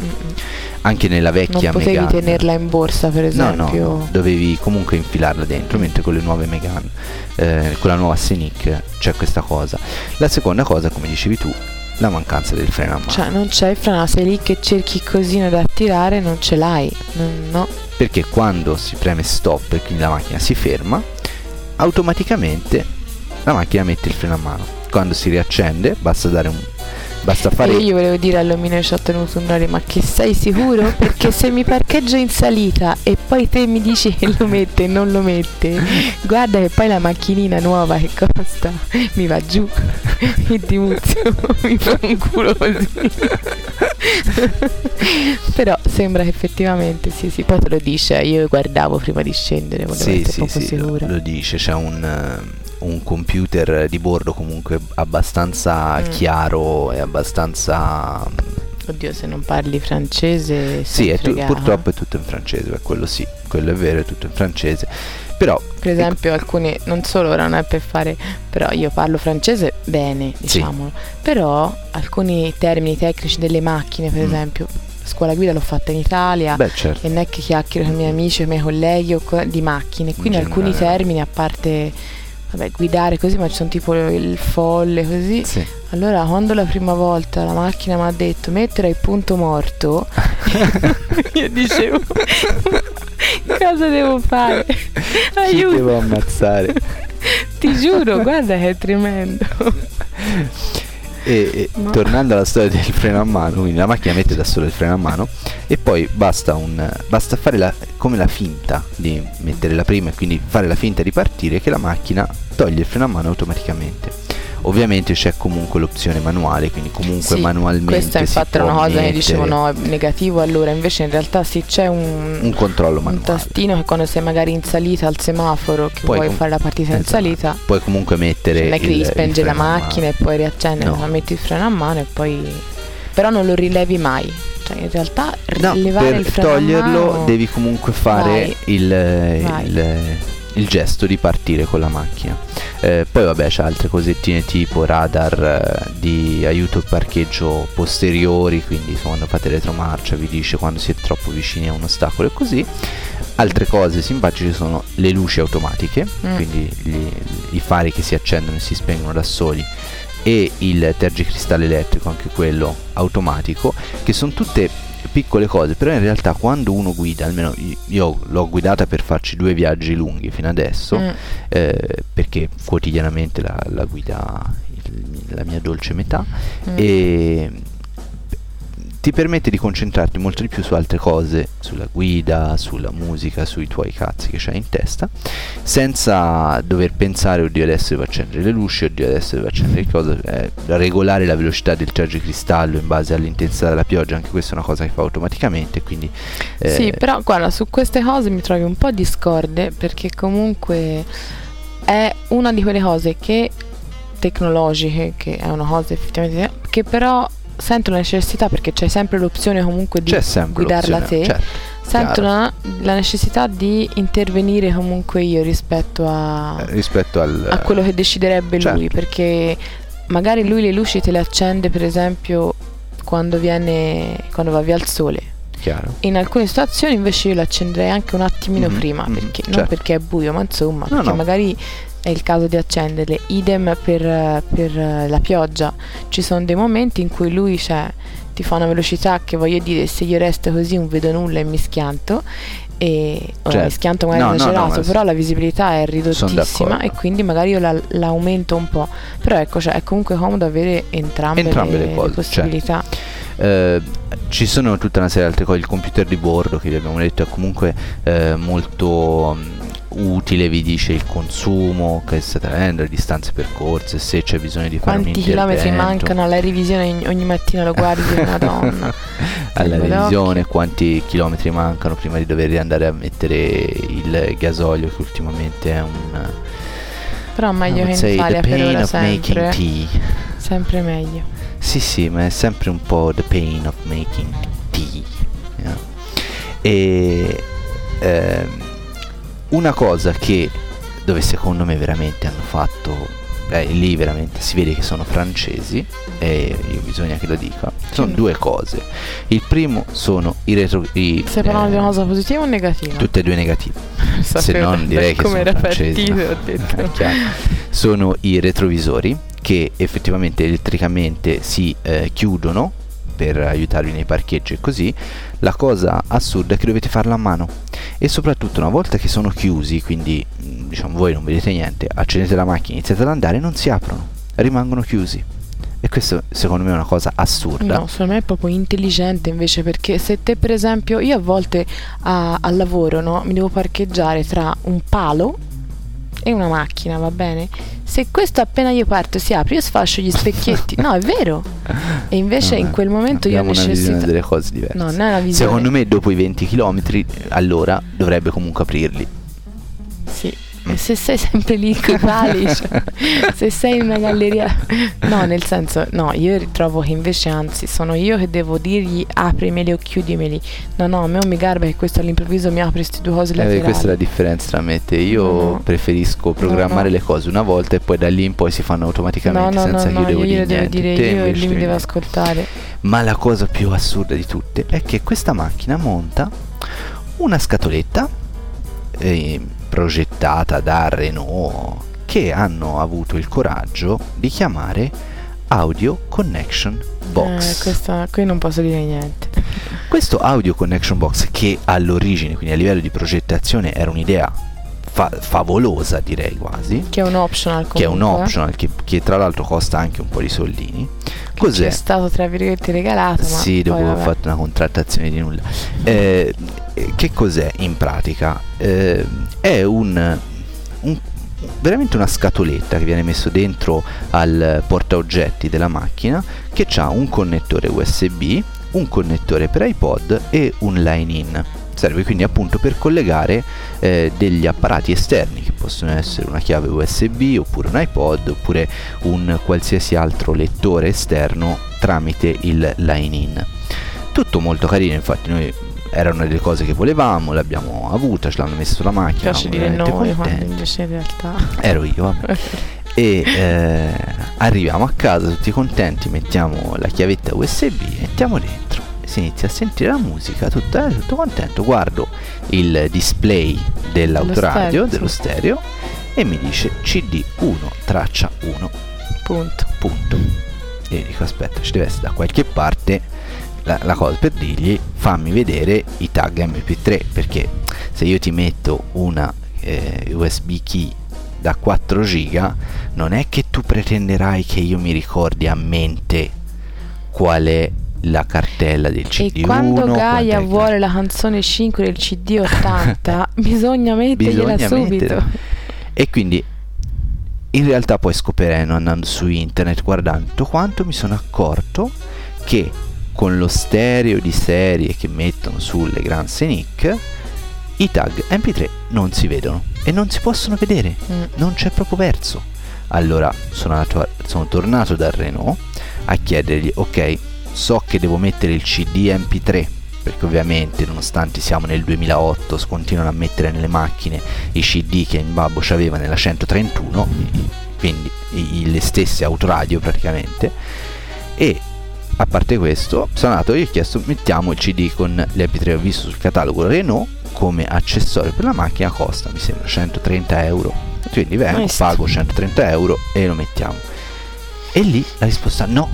Anche nella vecchia non potevi Megane. tenerla in borsa per esempio. no, no, dovevi comunque infilarla dentro, mentre con le nuove Megane, eh, con la nuova Scenic c'è questa cosa. La seconda cosa, come dicevi tu, la mancanza del freno a mano. Cioè non c'è il freno, sei lì che cerchi cosino da attirare, non ce l'hai. No. perché quando si preme stop e quindi la macchina si ferma, automaticamente la macchina mette il freno a mano. Quando si riaccende, basta dare un basta fare E io volevo dire all'omino ci ho tenuto un'ora, ma che sei sicuro? Perché se mi parcheggio in salita e poi te mi dici che lo mette e non lo mette, guarda che poi la macchinina nuova che costa mi va giù e di muzio mi fa un culo così. Però sembra che effettivamente sì, sì, poi te lo dice, io guardavo prima di scendere, volevo Sì, essere sì, poco sì, lo, sicura. lo dice, c'è un, un computer di bordo comunque abbastanza Mm. chiaro e abbastanza Oddio, se non parli francese, Sì, è tu- purtroppo è tutto in francese, quello sì, quello è vero, è tutto in francese. Però Per esempio, alcuni, non solo ora non è per fare, però io parlo francese bene, diciamolo, però alcuni termini tecnici delle macchine, per Mm. esempio, scuola guida l'ho fatta in Italia beh certo, e non è che chiacchiero con i miei amici o i miei colleghi o co- di macchine, quindi In alcuni termini, a parte, vabbè, guidare così, ma ci sono tipo il folle così, sì. allora quando la prima volta la macchina mi ha detto mettere il punto morto, io dicevo... Cosa devo fare? Aiuto! devo ammazzare? Ti giuro, guarda che è tremendo. E, e No. tornando alla storia del freno a mano, quindi la macchina mette da sola il freno a mano e poi basta, un, basta fare la, come la finta di mettere la prima e quindi fare la finta di partire che la macchina toglie il freno a mano automaticamente. Ovviamente c'è comunque l'opzione manuale, quindi comunque Sì, manualmente Questa si infatti una cosa che mettere dicevo no, è negativo allora, invece in realtà sì c'è un, un controllo un manuale. tastino che quando sei magari in salita al semaforo che Puoi vuoi com- fare la partita in Esatto. salita, Puoi comunque mettere non è che il- spengere la macchina e poi riaccendere, No. ma metti il freno a mano e poi... Però non lo rilevi mai, cioè in realtà No, rilevare per il freno toglierlo mano... devi comunque fare Vai. il, Vai. il, il gesto di partire con la macchina. Eh, poi vabbè c'è altre cosettine tipo radar eh, di aiuto al parcheggio posteriori, quindi quando fate retromarcia vi dice quando siete troppo vicini a un ostacolo e così. Altre cose simpatiche sono le luci automatiche, Mm. quindi gli- i fari che si accendono e si spengono da soli e il tergicristallo elettrico, anche quello automatico, che sono tutte piccole cose, però in realtà quando uno guida, almeno io- l'ho guidata per farci due viaggi lunghi fino adesso, Mm. eh, perché quotidianamente la, la guida il- la mia dolce metà, Mm. e ti permette di concentrarti molto di più su altre cose, sulla guida, sulla musica, sui tuoi cazzi che c'hai in testa, senza dover pensare, oddio adesso devo accendere le luci, oddio adesso devo accendere il coso, eh, regolare la velocità del tergicristallo in base all'intensità della pioggia, anche questa è una cosa che fa automaticamente, quindi... eh, Sì, però guarda, su queste cose mi trovi un po' discorde perché comunque è una di quelle cose che tecnologiche, che è una cosa effettivamente che però sento la necessità perché c'è sempre l'opzione comunque di sempre guidarla te. certo, Sento la, la necessità di intervenire comunque io rispetto a, eh, rispetto al... a quello che deciderebbe lui certo. perché magari lui le luci te le accende per esempio quando viene quando va via il sole chiaro. in alcune situazioni invece io l'accenderei anche un attimino Mhm, prima, mhm, perché, non certo. perché è buio, ma insomma, No, perché no. magari è il caso di accenderle. Idem per, per, eh, la pioggia. Ci sono dei momenti in cui lui cioè, ti fa una velocità che voglio dire, se io resto così non vedo nulla e mi schianto. e oh, Certo. mischianto magari No, no, no, esagerato, ma però la visibilità è ridottissima e quindi magari io la, l'aumento un po'. Però ecco, cioè, è comunque comodo avere entrambe, Entrambe le, le cose, certo. possibilità. Eh, ci sono tutta una serie di altre cose, il computer di bordo che vi abbiamo detto è comunque eh, molto utile, vi dice il consumo che state avendo, le distanze percorse, se c'è bisogno di fare Quanti chilometri mancano alla revisione ogni, mattina lo guardi, madonna. alla Tengo revisione, quanti chilometri mancano prima di dover andare a mettere il gasolio che ultimamente è un Però meglio che in Italia per ora sempre. tea. Sempre meglio. Sì, sì, ma è sempre un po' the pain of making tea. you know. E ehm, una cosa che dove secondo me veramente hanno fatto eh, lì veramente si vede che sono francesi e io bisogna che lo dica sono due cose. Il primo sono i retro i, Stai parlando eh, di una cosa positiva o negativa? tutte e due negative. Se non direi che come sono francesi partito, sono i retrovisori che effettivamente elettricamente si eh, chiudono per aiutarvi nei parcheggi e così la cosa assurda è che dovete farla a mano. E soprattutto una volta che sono chiusi quindi mh, diciamo voi non vedete niente accendete la macchina iniziate ad andare non si aprono rimangono chiusi. E questo secondo me è una cosa assurda. No, secondo me è proprio intelligente invece perché se te per esempio io a volte a- al lavoro no, mi devo parcheggiare tra un palo e una macchina, va bene? Se questo appena io parto si apre, io sfascio gli specchietti. No, è vero. E invece No, in quel momento io ho abbiamo una visione delle cose diverse No, non è una visione. Secondo me dopo i 20 km all'ora dovrebbe comunque aprirli. Sì. E se sei sempre lì con i pali, cioè, se sei in una galleria, no, nel senso, no, io ritrovo che invece, anzi, sono io che devo dirgli aprimeli o chiudimeli. No, no, a me non mi garba che questo all'improvviso mi apre queste due cose Eh, laterali. questa è la differenza tra me e te. Io No, no. preferisco programmare no. le cose una volta e poi da lì in poi si fanno No, automaticamente no, no, senza che no, io devo io dire devo niente. dire Te io e lui mi deve ascoltare. Ma la cosa più assurda di tutte è che questa macchina monta una scatoletta eh, progettata da Renault che hanno avuto il coraggio di chiamare Audio Connection Box. Eh, questa, qui non posso dire niente. Questo Audio Connection Box che all'origine, quindi a livello di progettazione, era un'idea fa- favolosa direi quasi, Che è un optional comunque. che è un optional che, che tra l'altro costa anche un po' di soldini. Cos'è? è stato tra virgolette regalato. Ma Sì, dopo ho fatto una contrattazione di nulla. Eh, eh, che cos'è in pratica? Eh, è un, un- veramente una scatoletta che viene messo dentro al portaoggetti della macchina che ha un connettore USB, un connettore per iPod e un line-in. Serve quindi appunto per collegare eh, degli apparati esterni che possono essere una chiave USB oppure un iPod oppure un qualsiasi altro lettore esterno tramite il line-in. Tutto molto carino, infatti noi erano delle cose che volevamo, l'abbiamo avuta, ce l'hanno messo sulla macchina. piace dire noi quando contenti. invece in realtà. Ero io, vabbè. E eh, arriviamo a casa tutti contenti, mettiamo la chiavetta USB e mettiamo dentro. Si inizia a sentire la musica, tutto, eh, tutto contento. Guardo il display dell'autoradio, dello stereo, e mi dice CD1 traccia 1 Punto. punto. E io dico aspetta, ci deve essere da qualche parte la, la cosa per dirgli fammi vedere i tag MP3 perché se io ti metto una eh, USB key da 4 giga non è che tu pretenderai che io mi ricordi a mente qual è la cartella del CD1 E quando Gaia quant'è- vuole la canzone 5 del CD 80, bisogna mettergliela Bisogna subito. metterla. E quindi in realtà poi scopriremo andando su internet guardando tutto quanto mi sono accorto che con lo stereo di serie che mettono sulle Grand Scenic i tag MP3 non si vedono e non si possono vedere, Mm. non c'è proprio verso. Allora sono, andato sono tornato dal Renault a chiedergli ok, so che devo mettere il CD MP3 perché ovviamente nonostante siamo nel 2008 s- continuano a mettere nelle macchine i CD che il babbo c'aveva nella 131 i- quindi le stesse autoradio praticamente. E a parte questo sono andato e ho chiesto mettiamo il CD con l'MP3 ho visto sul catalogo Renault come accessorio per la macchina costa mi sembra 130 euro. Quindi vengo pago 130 euro e lo mettiamo. E lì la risposta no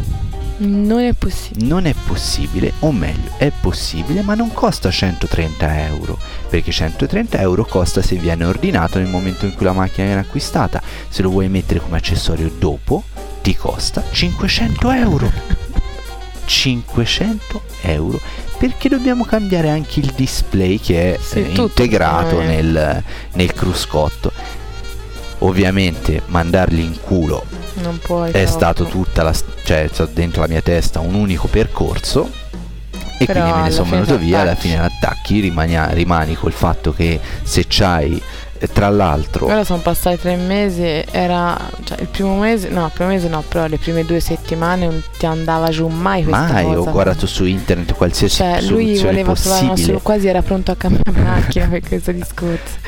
Non è possibile. Non è possibile, o meglio, è possibile, ma non costa 130 euro, perché 130 euro costa se viene ordinato nel momento in cui la macchina viene acquistata. Se lo vuoi mettere come accessorio dopo, ti costa 500 euro. 500 euro perché dobbiamo cambiare anche il display che è Sì, eh, integrato nel, nel cruscotto. Ovviamente mandarli in culo è stato tutta la cioè dentro la mia testa un unico percorso e Però quindi me ne sono venuto via alla fine attacchi rimani, rimani col fatto che se c'hai eh, tra l'altro Ora sono passati tre mesi, era cioè, il primo mese, no, il primo mese no, però le prime due settimane non ti andava giù mai questa mai cosa. ho guardato su internet qualsiasi Cioè, lui voleva trovare una quasi era pronto a cambiare macchina per questo discorso.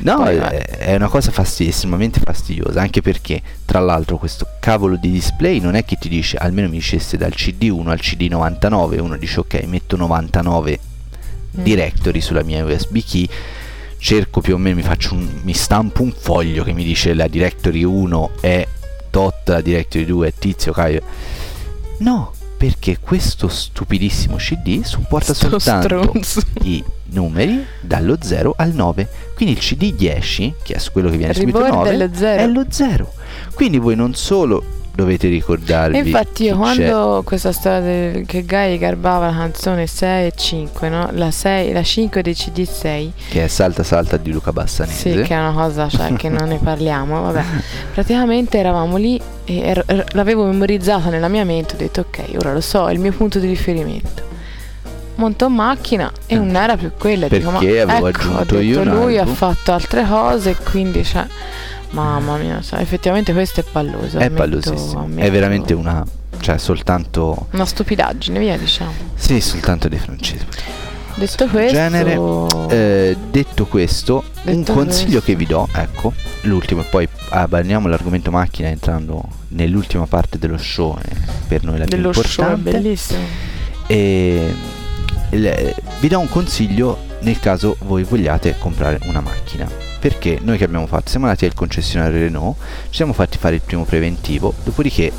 No, Poi, è, vabbè. è una cosa fastidiosa, estremamente fastidiosa, anche perché tra l'altro questo cavolo di display non è che ti dice, almeno mi dicesse dal CD1 al CD99, uno dice ok, metto 99 Mm. directory sulla mia USB key, cerco più o meno, mi, faccio un, mi stampo un foglio che mi dice la directory 1 è tot, la directory 2 è tizio, Caio. No, perché questo stupidissimo CD supporta Sto soltanto stronzo. i numeri dallo 0 al 9. Quindi il CD 10, che è quello che viene scritto Riborda 9, è lo zero. è lo 0. Quindi voi non solo dovete ricordarvi E infatti io quando questa storia del, che Guy garbava la canzone 6 e 5, no? La 6, la 5 dei CD6, c'è, che è Salta Salta di Luca Bassanese. sì, che è una cosa cioè, che non ne parliamo, vabbè. Praticamente eravamo lì e er- er- l'avevo memorizzata nella mia mente, ho detto ok, ora lo so, è il mio punto di riferimento. Monto in macchina e non era più quella. dico, Perché avevo ecco, aggiunto detto, io lui ha fatto altre cose e quindi cioè, mamma mia, cioè, effettivamente questo è palloso. È pallosissimo. È veramente una. Cioè, soltanto. una stupidaggine, via diciamo. Sì, soltanto dei francesi. Detto questo, genere, Eh, detto questo, un Detto consiglio questo. che vi do, ecco, l'ultimo, e poi abbandoniamo l'argomento macchina entrando nell'ultima parte dello show, eh, per noi la dello più show è importante. bellissimo. E il- vi do un consiglio nel caso voi vogliate comprare una macchina. Perché noi che abbiamo fatto? Siamo andati al concessionario Renault, ci siamo fatti fare il primo preventivo, dopodiché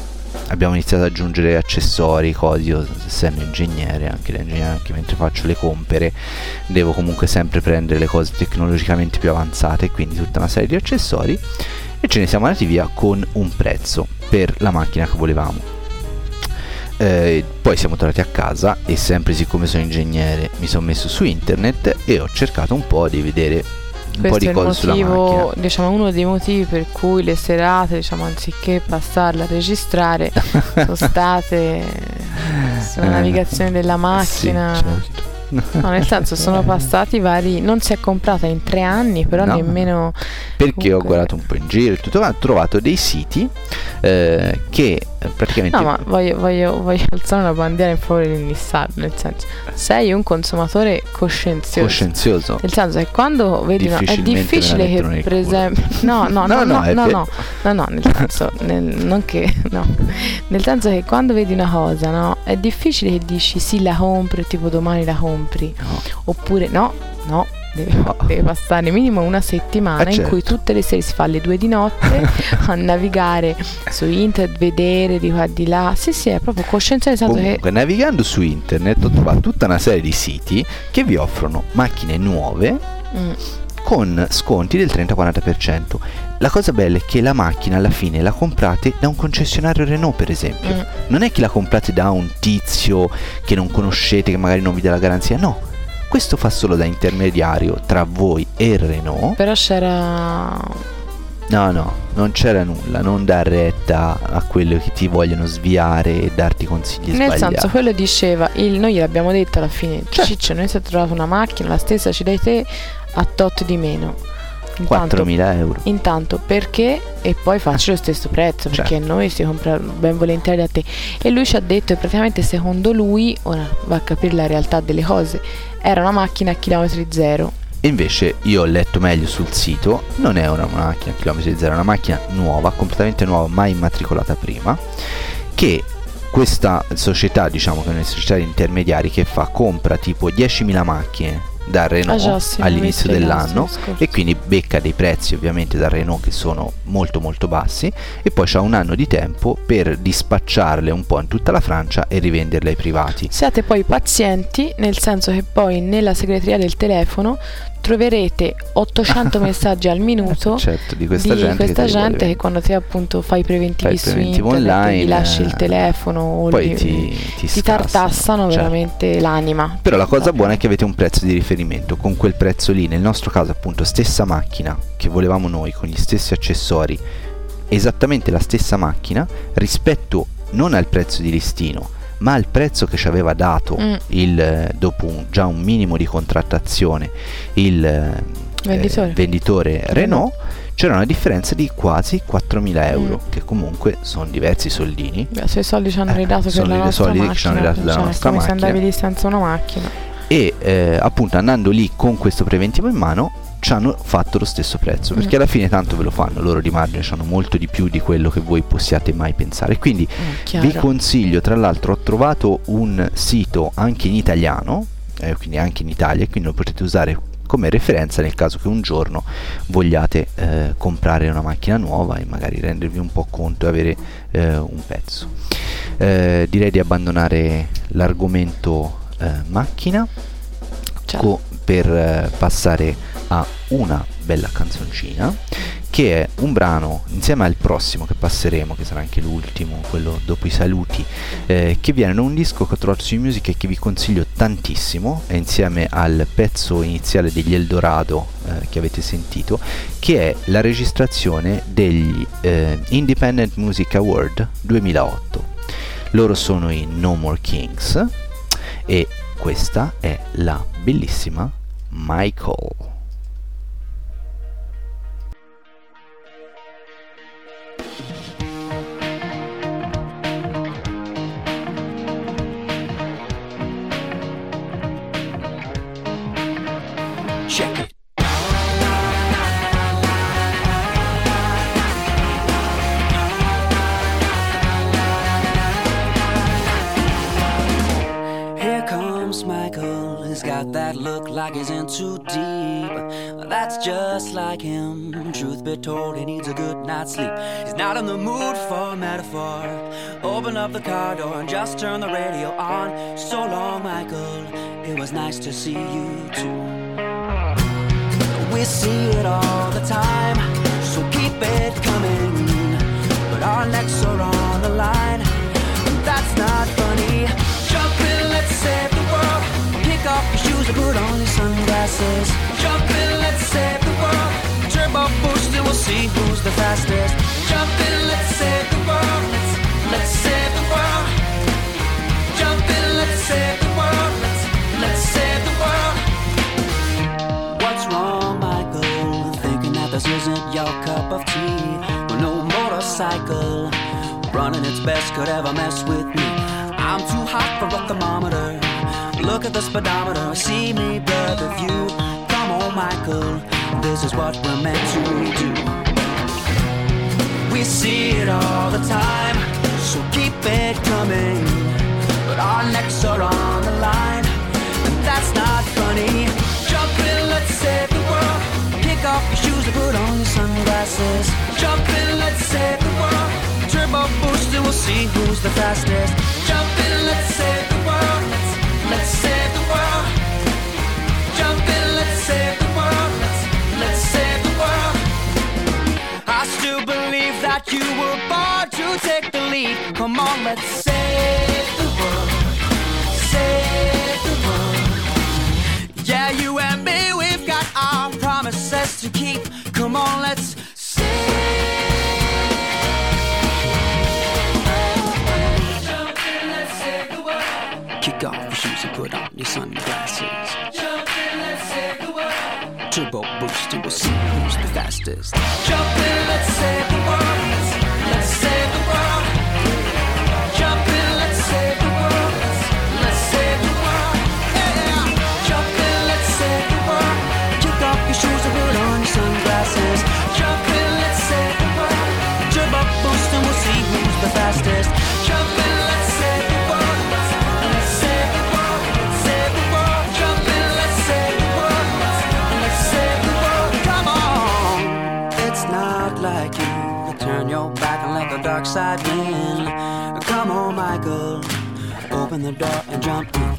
abbiamo iniziato ad aggiungere accessori, cose, essendo ingegnere, anche da ingegnere, anche mentre faccio le compere, devo comunque sempre prendere le cose tecnologicamente più avanzate, quindi tutta una serie di accessori e ce ne siamo andati via con un prezzo per la macchina che volevamo. Eh, poi siamo tornati a casa e sempre siccome sono ingegnere mi sono messo su internet e ho cercato un po' di vedere po' Questo di è il cose sulla motivo, macchina. diciamo, uno dei motivi per cui le serate, diciamo, anziché passarla a registrare, sono state sulla Eh, navigazione della macchina. sì, certo. No, nel senso sono passati vari. Non si è comprata in tre anni, però No. nemmeno. Perché ho comunque- guardato un po' in giro e tutto, ho trovato dei siti eh, che eh, praticamente No, ma voglio, voglio, voglio alzare una bandiera in favore di Nissan. Nel senso, sei un consumatore coscienzioso. coscienzioso. Nel senso che quando vedi una, è difficile che per esempio no no No, no no, no no, no, nel senso nel, non che no nel senso che quando vedi una cosa no è difficile che dici sì la compro tipo domani la compri No. oppure no no deve, deve passare minimo una settimana Eh, in cui certo. tutte le sere si fa alle due di notte a navigare su internet vedere di qua e di là sì sì è proprio coscienza nel senso che Comunque, navigando su internet ho trovato tutta una serie di siti che vi offrono macchine nuove mm, con sconti del 30-40%. La cosa bella è che la macchina alla fine la comprate da un concessionario Renault, per esempio. mm, Non è che la comprate da un tizio che non conoscete, che magari non vi dà la garanzia, no. Questo fa solo da intermediario tra voi e Renault. però c'era No, no, non c'era nulla, non dar retta a quello che ti vogliono sviare e darti consigli Nel sbagliati. senso, quello diceva, il, noi gliel'abbiamo detto alla fine, Certo. Ciccio, noi siamo trovati una macchina, la stessa ci dai te, a tot di meno. Intanto, 4.000 euro. intanto perché? E poi facci lo stesso prezzo, perché Certo. noi si compra ben volentieri da te. E lui ci ha detto, e praticamente secondo lui, ora va a capire la realtà delle cose, era una macchina a chilometri zero. E invece io ho letto meglio sul sito, non è una macchina a chilometri zero, è una macchina nuova, completamente nuova, mai immatricolata prima, che questa società, diciamo che è una società di intermediari che fa, compra tipo 10.000 macchine da Renault Ah, già, all'inizio dell'anno e quindi becca dei prezzi ovviamente da Renault che sono molto molto bassi e poi c'ha un anno di tempo per dispacciarle un po' in tutta la Francia e rivenderle ai privati. Siate poi pazienti, nel senso che poi nella segreteria del telefono troverete 800 messaggi al minuto Certo, di questa di gente, questa che gente che quando te appunto fai i preventivi Fai su preventivo internet online, gli lasci il eh, telefono o poi li- ti, ti ti tartassano certo. veramente l'anima. Però la cosa buona è che avete un prezzo di riferimento, con quel prezzo lì, nel nostro caso appunto stessa macchina che volevamo noi, con gli stessi accessori, esattamente la stessa macchina, rispetto non al prezzo di listino, ma al prezzo che ci aveva dato Mm. il, eh, dopo un- già un minimo di contrattazione il eh, Venditore. eh, venditore Renault, c'era una differenza di quasi 4.000 euro, Mm. che comunque sono diversi soldini. Beh, se i soldi ci hanno Eh, ridato sono per la nostra soldi che macchina, ci hanno ridato cioè, nostra come se macchina. andavi lì senza una macchina. e eh, appunto andando lì con questo preventivo in mano ci hanno fatto lo stesso prezzo perché Mm. alla fine tanto ve lo fanno loro di margine hanno molto di più di quello che voi possiate mai pensare. Quindi Mm, vi consiglio tra l'altro ho trovato un sito anche in italiano eh, quindi anche in Italia e quindi lo potete usare come referenza nel caso che un giorno vogliate eh, comprare una macchina nuova e magari rendervi un po' conto e avere eh, un pezzo. Eh, direi di abbandonare l'argomento eh, macchina co- per eh, passare a una bella canzoncina che è un brano insieme al prossimo che passeremo, che sarà anche l'ultimo, quello dopo i saluti, eh, che viene da un disco che ho trovato su Music e che vi consiglio tantissimo, è insieme al pezzo iniziale degli Eldorado eh, che avete sentito, che è la registrazione degli eh, Independent Music Award 2008. Loro sono i No More Kings e questa è la bellissima Michael. He's in too deep. That's just like him. Truth be told, he needs a good night's sleep. He's not in the mood for metaphor. Open up the car door and just turn the radio on. So long, Michael. It was nice to see you too. We see it all the time, so keep it coming. But our necks are on the line, put on your sunglasses. Jump in, let's save the world. Turbo boost and we'll see who's the fastest. Jump in, let's save the world. Let's, let's save the world. Jump in, let's save the world. Let's, let's save the world. What's wrong, Michael? Thinking that this isn't your cup of tea. Well, no motorcycle running its best could ever mess with me. I'm too hot for a thermometer. Look at the speedometer, see me the view. Come on, Michael, this is what we're meant to do. We see it all the time, so keep it coming. But our necks are on the line, and that's not funny. Jump in, let's save the world. Kick off your shoes and put on your sunglasses. Jump in, let's save the world. Turbo boost and we'll see who's the fastest. Jump in, let's save the world. Let's, let's save the world. Jump in, let's save the world. Let's, let's save the world. I still believe that you were born to take the lead. Come on, let's save the world. Save the world. Yeah, you and me, we've got our promises to keep. Come on, let's Kick your shoes and put on your sunglasses. Turbo boost and we'll see who's the fastest. Jump in, let's save dark side win. Come on, Michael, open the door and jump in.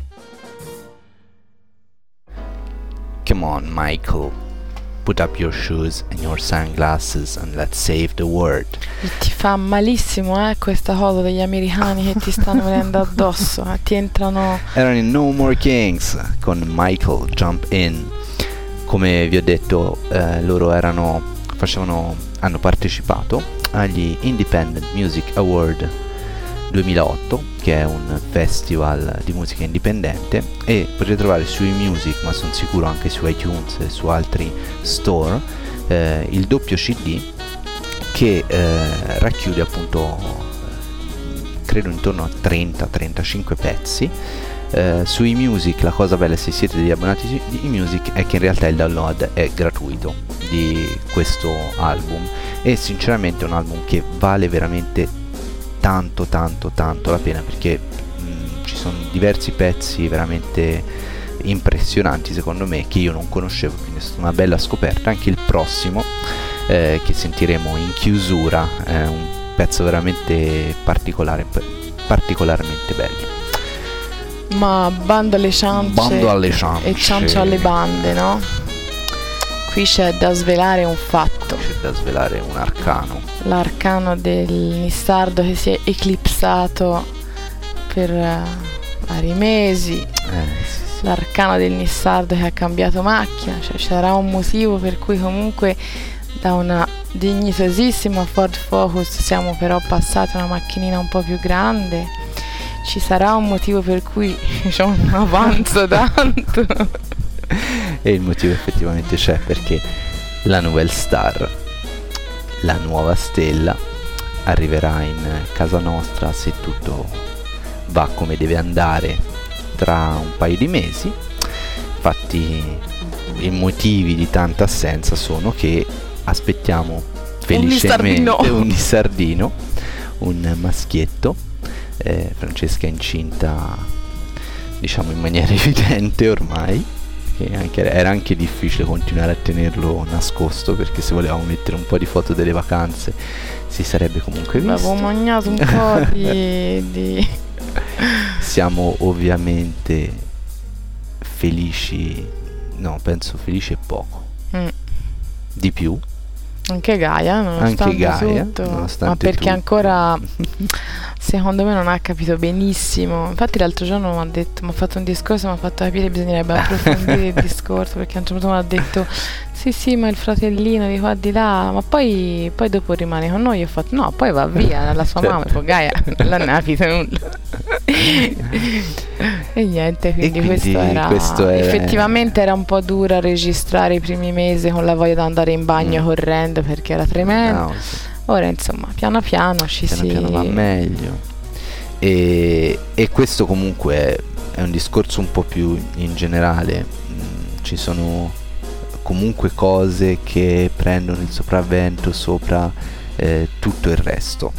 Come on, Michael. Put up your shoes and your sunglasses and let's save the world. Ti fa malissimo, eh, questa cosa degli americani che ti stanno venendo addosso. eh, Ti entrano. Erano in No More Kings con Michael Jump In. Come vi ho detto, eh, loro erano, facevano, hanno partecipato agli Independent Music Award 2008, che è un festival di musica indipendente e potete trovare su eMusic, ma sono sicuro anche su iTunes e su altri store, eh, il doppio CD che eh, racchiude appunto eh, credo intorno a 30-35 pezzi eh, su eMusic la cosa bella se siete degli abbonati di eMusic è che in realtà il download è gratuito di questo album. E sinceramente è un album che vale veramente tanto tanto tanto la pena perché mh, ci sono diversi pezzi veramente impressionanti secondo me che io non conoscevo quindi è stata una bella scoperta. Anche il prossimo eh, che sentiremo in chiusura è un pezzo veramente particolare particolarmente bello Ma bando alle ciance. Bando alle ciance. E ciancio alle bande, no? Qui c'è da svelare un fatto. c'è da svelare un arcano L'arcano del Nissardo che si è eclipsato per eh, vari mesi. eh, sì. L'arcano del Nissardo che ha cambiato macchina. Cioè c'era un motivo per cui comunque da una dignitosissima Ford Focus siamo però passati a una macchinina un po' più grande. Ci sarà un motivo per cui c'è un avanzo tanto. e il motivo effettivamente c'è perché la Nouvelle Star, la nuova stella, arriverà in casa nostra se tutto va come deve andare tra un paio di mesi. Infatti i motivi di tanta assenza sono che aspettiamo felicemente nissardino. un nissardino, un maschietto. Eh, Francesca è incinta diciamo in maniera evidente ormai che anche- era anche difficile continuare a tenerlo nascosto perché se volevamo mettere un po' di foto delle vacanze si sarebbe comunque Avevo visto. mangiato un po' di, di- Siamo ovviamente felici, no, penso felici e poco. Mm. Di più, Anche Gaia, nonostante Anche Gaia, tutto. nonostante ma perché tutto. ancora secondo me non ha capito benissimo. Infatti l'altro giorno mi ha detto, mi ha fatto un discorso, mi ha fatto capire che bisognerebbe approfondire il discorso, perché a un certo punto mi ha detto sì sì ma il fratellino di qua di là, ma poi, poi dopo rimane con noi. Ho fatto no, poi va via dalla sua Certo. mamma, e poi Gaia non ha capito nulla. e niente, quindi, quindi questo, era, questo è- effettivamente era un po' duro a registrare i primi mesi con la voglia di andare in bagno Mm. correndo perché era tremendo. no, sì. Ora insomma, piano piano ci piano si piano va meglio. E, e questo comunque è, è un discorso un po' più in generale. Mm, ci sono comunque cose che prendono il sopravvento sopra eh, tutto il resto.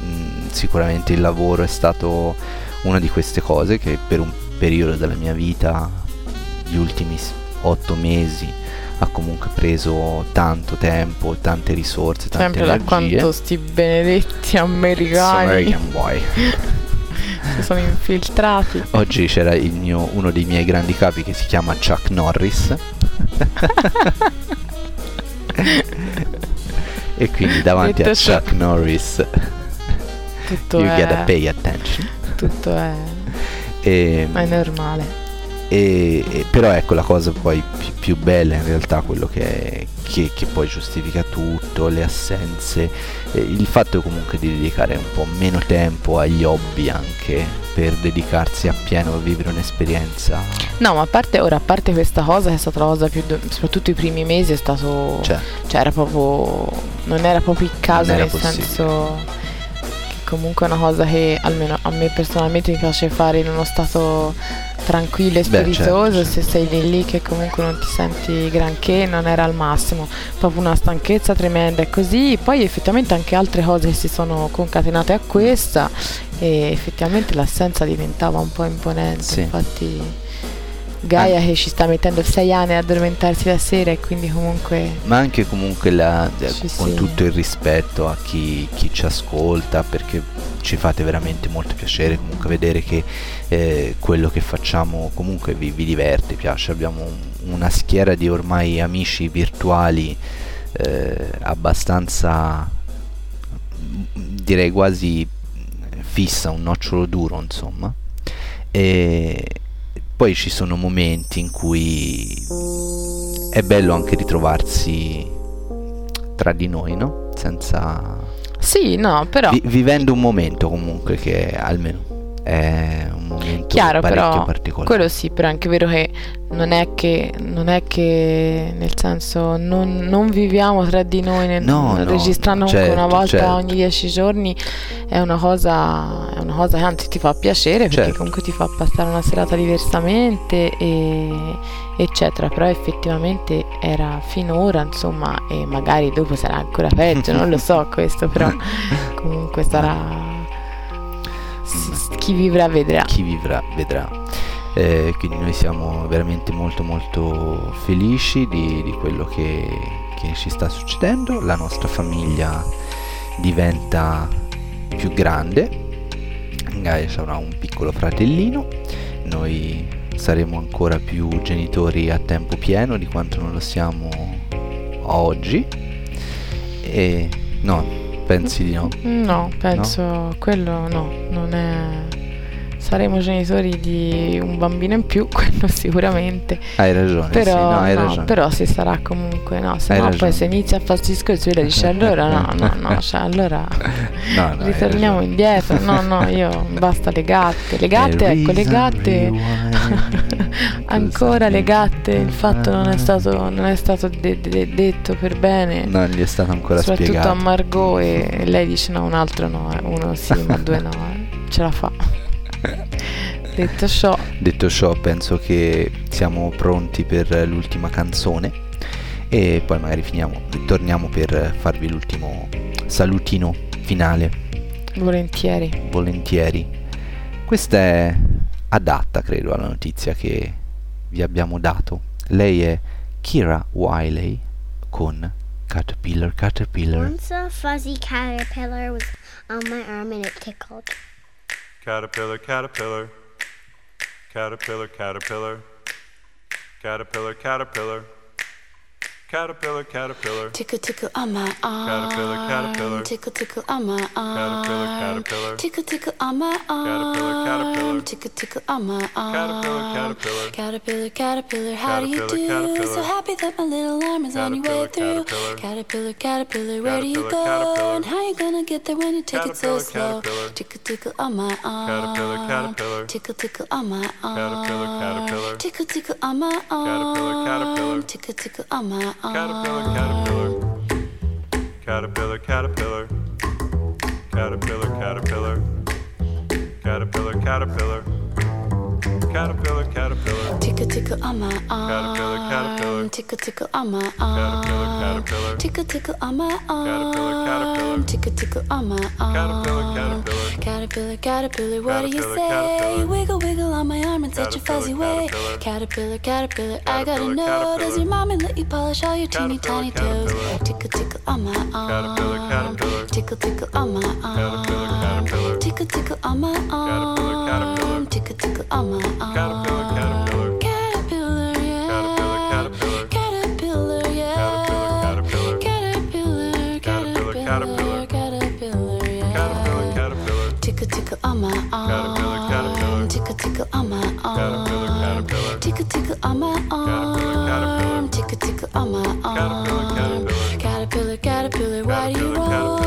Mm, sicuramente il lavoro è stato una di queste cose che per un periodo della mia vita, gli ultimi otto mesi, ha comunque preso tanto tempo, tante risorse, tante sempre da energie. quanto sti benedetti americani American Boy. si sono infiltrati. Oggi c'era il mio- uno dei miei grandi capi che si chiama Chuck Norris. e quindi davanti a Detto ciò- Chuck Norris Tutto you è, gotta pay attention. tutto è, E, ma è normale. E- e- però ecco la cosa poi pi- più bella in realtà quello che, che, che poi giustifica tutto, le assenze, eh, il fatto comunque di dedicare un po' meno tempo agli hobby anche per dedicarsi appieno a vivere un'esperienza. No, ma a parte ora, a parte questa cosa che è stata la cosa più do- soprattutto i primi mesi è stato Cioè, cioè era proprio non era proprio il caso nel possibile. senso che comunque è una cosa che almeno a me personalmente mi piace fare in uno stato tranquillo e Beh, certo, spiritoso se sei lì lì che comunque non ti senti granché non era al massimo. Proprio una stanchezza tremenda e così. Poi effettivamente anche altre cose si sono concatenate a questa e effettivamente l'assenza diventava un po' imponente Sì. infatti Gaia che ci sta mettendo sei anni ad addormentarsi la sera e quindi comunque ma anche comunque la- eh, Sì, con sì. tutto il rispetto a chi, chi ci ascolta perché ci fate veramente molto piacere comunque vedere che eh, quello che facciamo comunque vi, vi diverte, piace abbiamo un- una schiera di ormai amici virtuali eh, abbastanza mm, direi quasi fissa un nocciolo duro insomma e poi ci sono momenti in cui è bello anche ritrovarsi tra di noi, no? Senza... Sì, no, però vi- vivendo un momento comunque che almeno è un momento chiaro però particolare. quello sì, però è anche vero che non è che non è che nel senso non, non viviamo tra di noi nel- No, registrando no, comunque una certo, volta certo. ogni dieci giorni è una cosa è una cosa che anzi ti fa piacere perché Certo. comunque ti fa passare una serata diversamente e eccetera però effettivamente era finora insomma e magari dopo sarà ancora peggio non lo so questo però comunque sarà si- chi vivrà vedrà Chi vivrà vedrà. Eh, quindi noi siamo veramente molto molto felici di, di quello che, che ci sta succedendo. La nostra famiglia diventa più grande. Gaia avrà un piccolo fratellino. Noi saremo ancora più genitori a tempo pieno di quanto non lo siamo oggi. E no, pensi di no? No, penso quello no, non è. Saremo genitori di un bambino in più, quello sicuramente. Hai ragione, Però, sì, no, hai no, ragione. però si sarà comunque, no, se Hai no ragione. poi se inizia a farsi discorsi lui dice allora no, no, no, cioè allora No, ritorniamo indietro, no, no, io basta le gatte, le gatte, ecco, le gatte, ancora le gatte, il fatto non è stato, non è stato de- de- detto per bene. Non gli è stato ancora Soprattutto spiegato. a Margot e lei dice no, un altro no, eh, uno sì, ma due no, eh. ce la fa. Detto ciò, Detto ciò, penso che siamo pronti per l'ultima canzone e poi magari finiamo, torniamo per farvi l'ultimo salutino finale, volentieri. volentieri. Questa è adatta, credo, alla notizia che vi abbiamo dato. Lei è Kira Wiley con Caterpillar Caterpillar. Once a fuzzy caterpillar was on my arm and it tickled. Caterpillar, caterpillar. Caterpillar, caterpillar. Caterpillar, caterpillar. Caterpillar, caterpillar. Tickle, tickle on my arm. Caterpillar, caterpillar. Tickle, tickle on my arm. Caterpillar, caterpillar. Tickle, tickle on my arm. Caterpillar, caterpillar. Tickle, tickle on my arm. Caterpillar, caterpillar. Caterpillar, caterpillar, how do you do? So happy that my little arm is on your way through. caterpillar. Caterpillar, where do you go? And how you gonna get there when you take it so slow? Tickle, tickle on my arm. Caterpillar, caterpillar. Tickle, tickle on my arm. Caterpillar, caterpillar. Tickle, tickle on my arm. Caterpillar, caterpillar. Tickle, tickle on my arm. Caterpillar, caterpillar. Caterpillar, caterpillar. Caterpillar, caterpillar. Caterpillar, caterpillar. Caterpillar, caterpillar. Tickle, tickle on my arm. Caterpillar, caterpillar. Tickle, tickle on my arm. Caterpillar, caterpillar. Tickle, tickle on my arm. Caterpillar, caterpillar. Tickle, tickle on my arm. Caterpillar, caterpillar. Caterpillar, caterpillar, what do you say? Wiggle, wiggle on my arm in such a fuzzy way. caterpillar. Caterpillar, caterpillar, I gotta know. Does your mommy let you polish all your teeny tiny toes? Tickle, tickle on my arm. Caterpillar, caterpillar. Tickle, tickle on my arm. Caterpillar, caterpillar. Tickle, tickle on my arm. Caterpillar, caterpillar. Tickle, tickle on my arm. Caterpillar, caterpillar. Caterpillar, yeah. Caterpillar, caterpillar.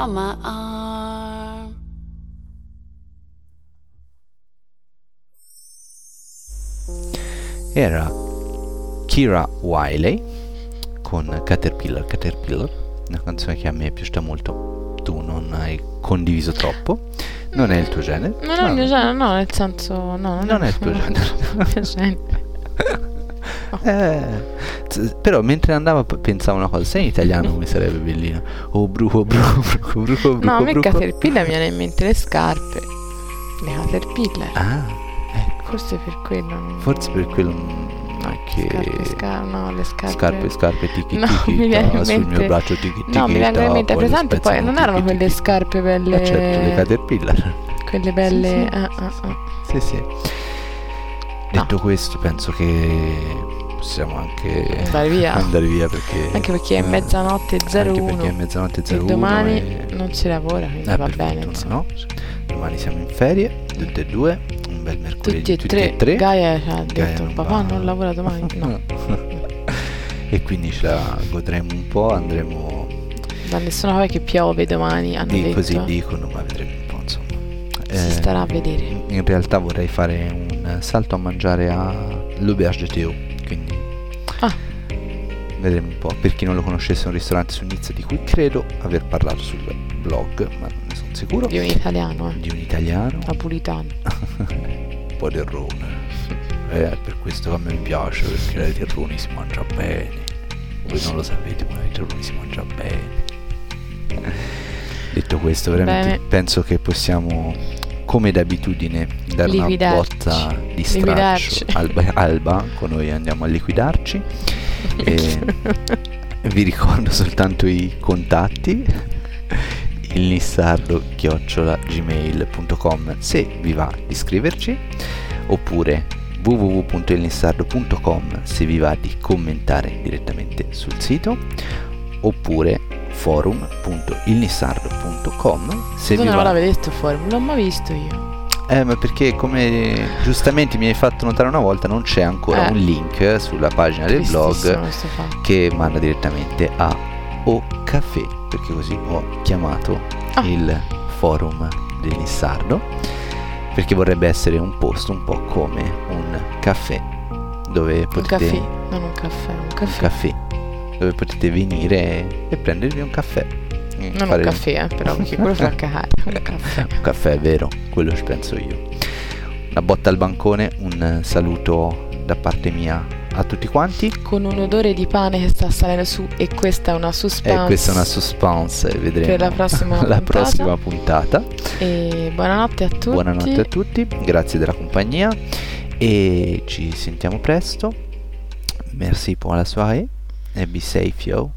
On my arm. Era Kira Wiley con Caterpillar Caterpillar, una canzone che a me è piaciuta molto. Tu non hai condiviso troppo, non è il tuo genere. Non è il mio genere, no, nel senso... No, Non è il tuo genere. non è il mio genere. Eh, però mentre andavo p- pensavo una cosa, sai in italiano come sarebbe bellino? Oh bruco bruco bruco bruco bruco No, a me bruco. Caterpillar mi viene in mente le scarpe. Le Caterpillar. Ah, ecco, Forse per quello. forse per quello mm, che scarpe, scar- no, le scarpe. scarpe scarpe tiki No, tiki mi viene in sul mente- mio braccio tiki tiki No, mi vengono in mente, poi presente poi spezzano non tiki, erano quelle scarpe belle. Eh, certo, le Caterpillar. Quelle belle. Sì, sì. ah, ah, ah. Sì, sì. Detto questo, penso che possiamo anche Andare via. andare via perché Anche perché è mezzanotte Anche perché è 01. mezzanotte E 01 domani e- non si lavora, quindi Eh, va bene. fortuna no. Domani siamo in ferie, tutte e due, un bel mercoledì Tutti e tre. Gaia ci ha Gaia detto: non Papà va." non lavora domani. No, e quindi ce la godremo un po', andremo da nessuna parte che piove domani. Hanno di, detto. così dicono, ma vedremo un po', insomma. Si Eh, starà a vedere. In realtà vorrei fare un salto a mangiare a L'Auberge de Théo, quindi Ah. vedremo un po'. Per chi non lo conoscesse è un ristorante su Nizza di cui credo aver parlato sul blog, ma non ne sono sicuro. Di un italiano, eh. Di un italiano. Napolitano. un po' di terrone. Eh, per questo che a me piace, perché dai terroni si mangia bene. Voi non lo sapete, ma dai terroni si mangia bene. Detto questo, veramente Bene. penso che possiamo, come d'abitudine, dare una botta di straccio Liquidarci. al, ba- al banco. Noi andiamo a liquidarci. E vi ricordo soltanto i contatti il nissardo chiocciola gmail.com se vi va di scriverci oppure www.ilnissardo.com se vi va di commentare direttamente sul sito oppure forum.ilnissardo.com se vi Dove non va l'avevo detto fuori? Non l'ho mai visto io. eh, ma perché come giustamente mi hai fatto notare una volta non c'è ancora Eh. un link sulla pagina del blog che manda direttamente a O Café, perché così ho chiamato Ah. il forum del Nissardo, perché vorrebbe essere un posto un po' come un caffè, dove Un potete caffè, non un caffè, un un caffè. Dove potete venire e prendervi un caffè. Non fare un caffè, eh, però, perché quello fa cagare. Un caffè. un caffè è vero, quello ci penso io. Una botta al bancone, un saluto da parte mia a tutti quanti. Con un odore di pane che sta salendo su e questa è una suspense. E questa è una suspense, vedremo Per la prossima la puntata. prossima puntata. E buonanotte a tutti. Buonanotte a tutti, grazie della compagnia e ci sentiamo presto. Merci pour la soirée e be safe yo.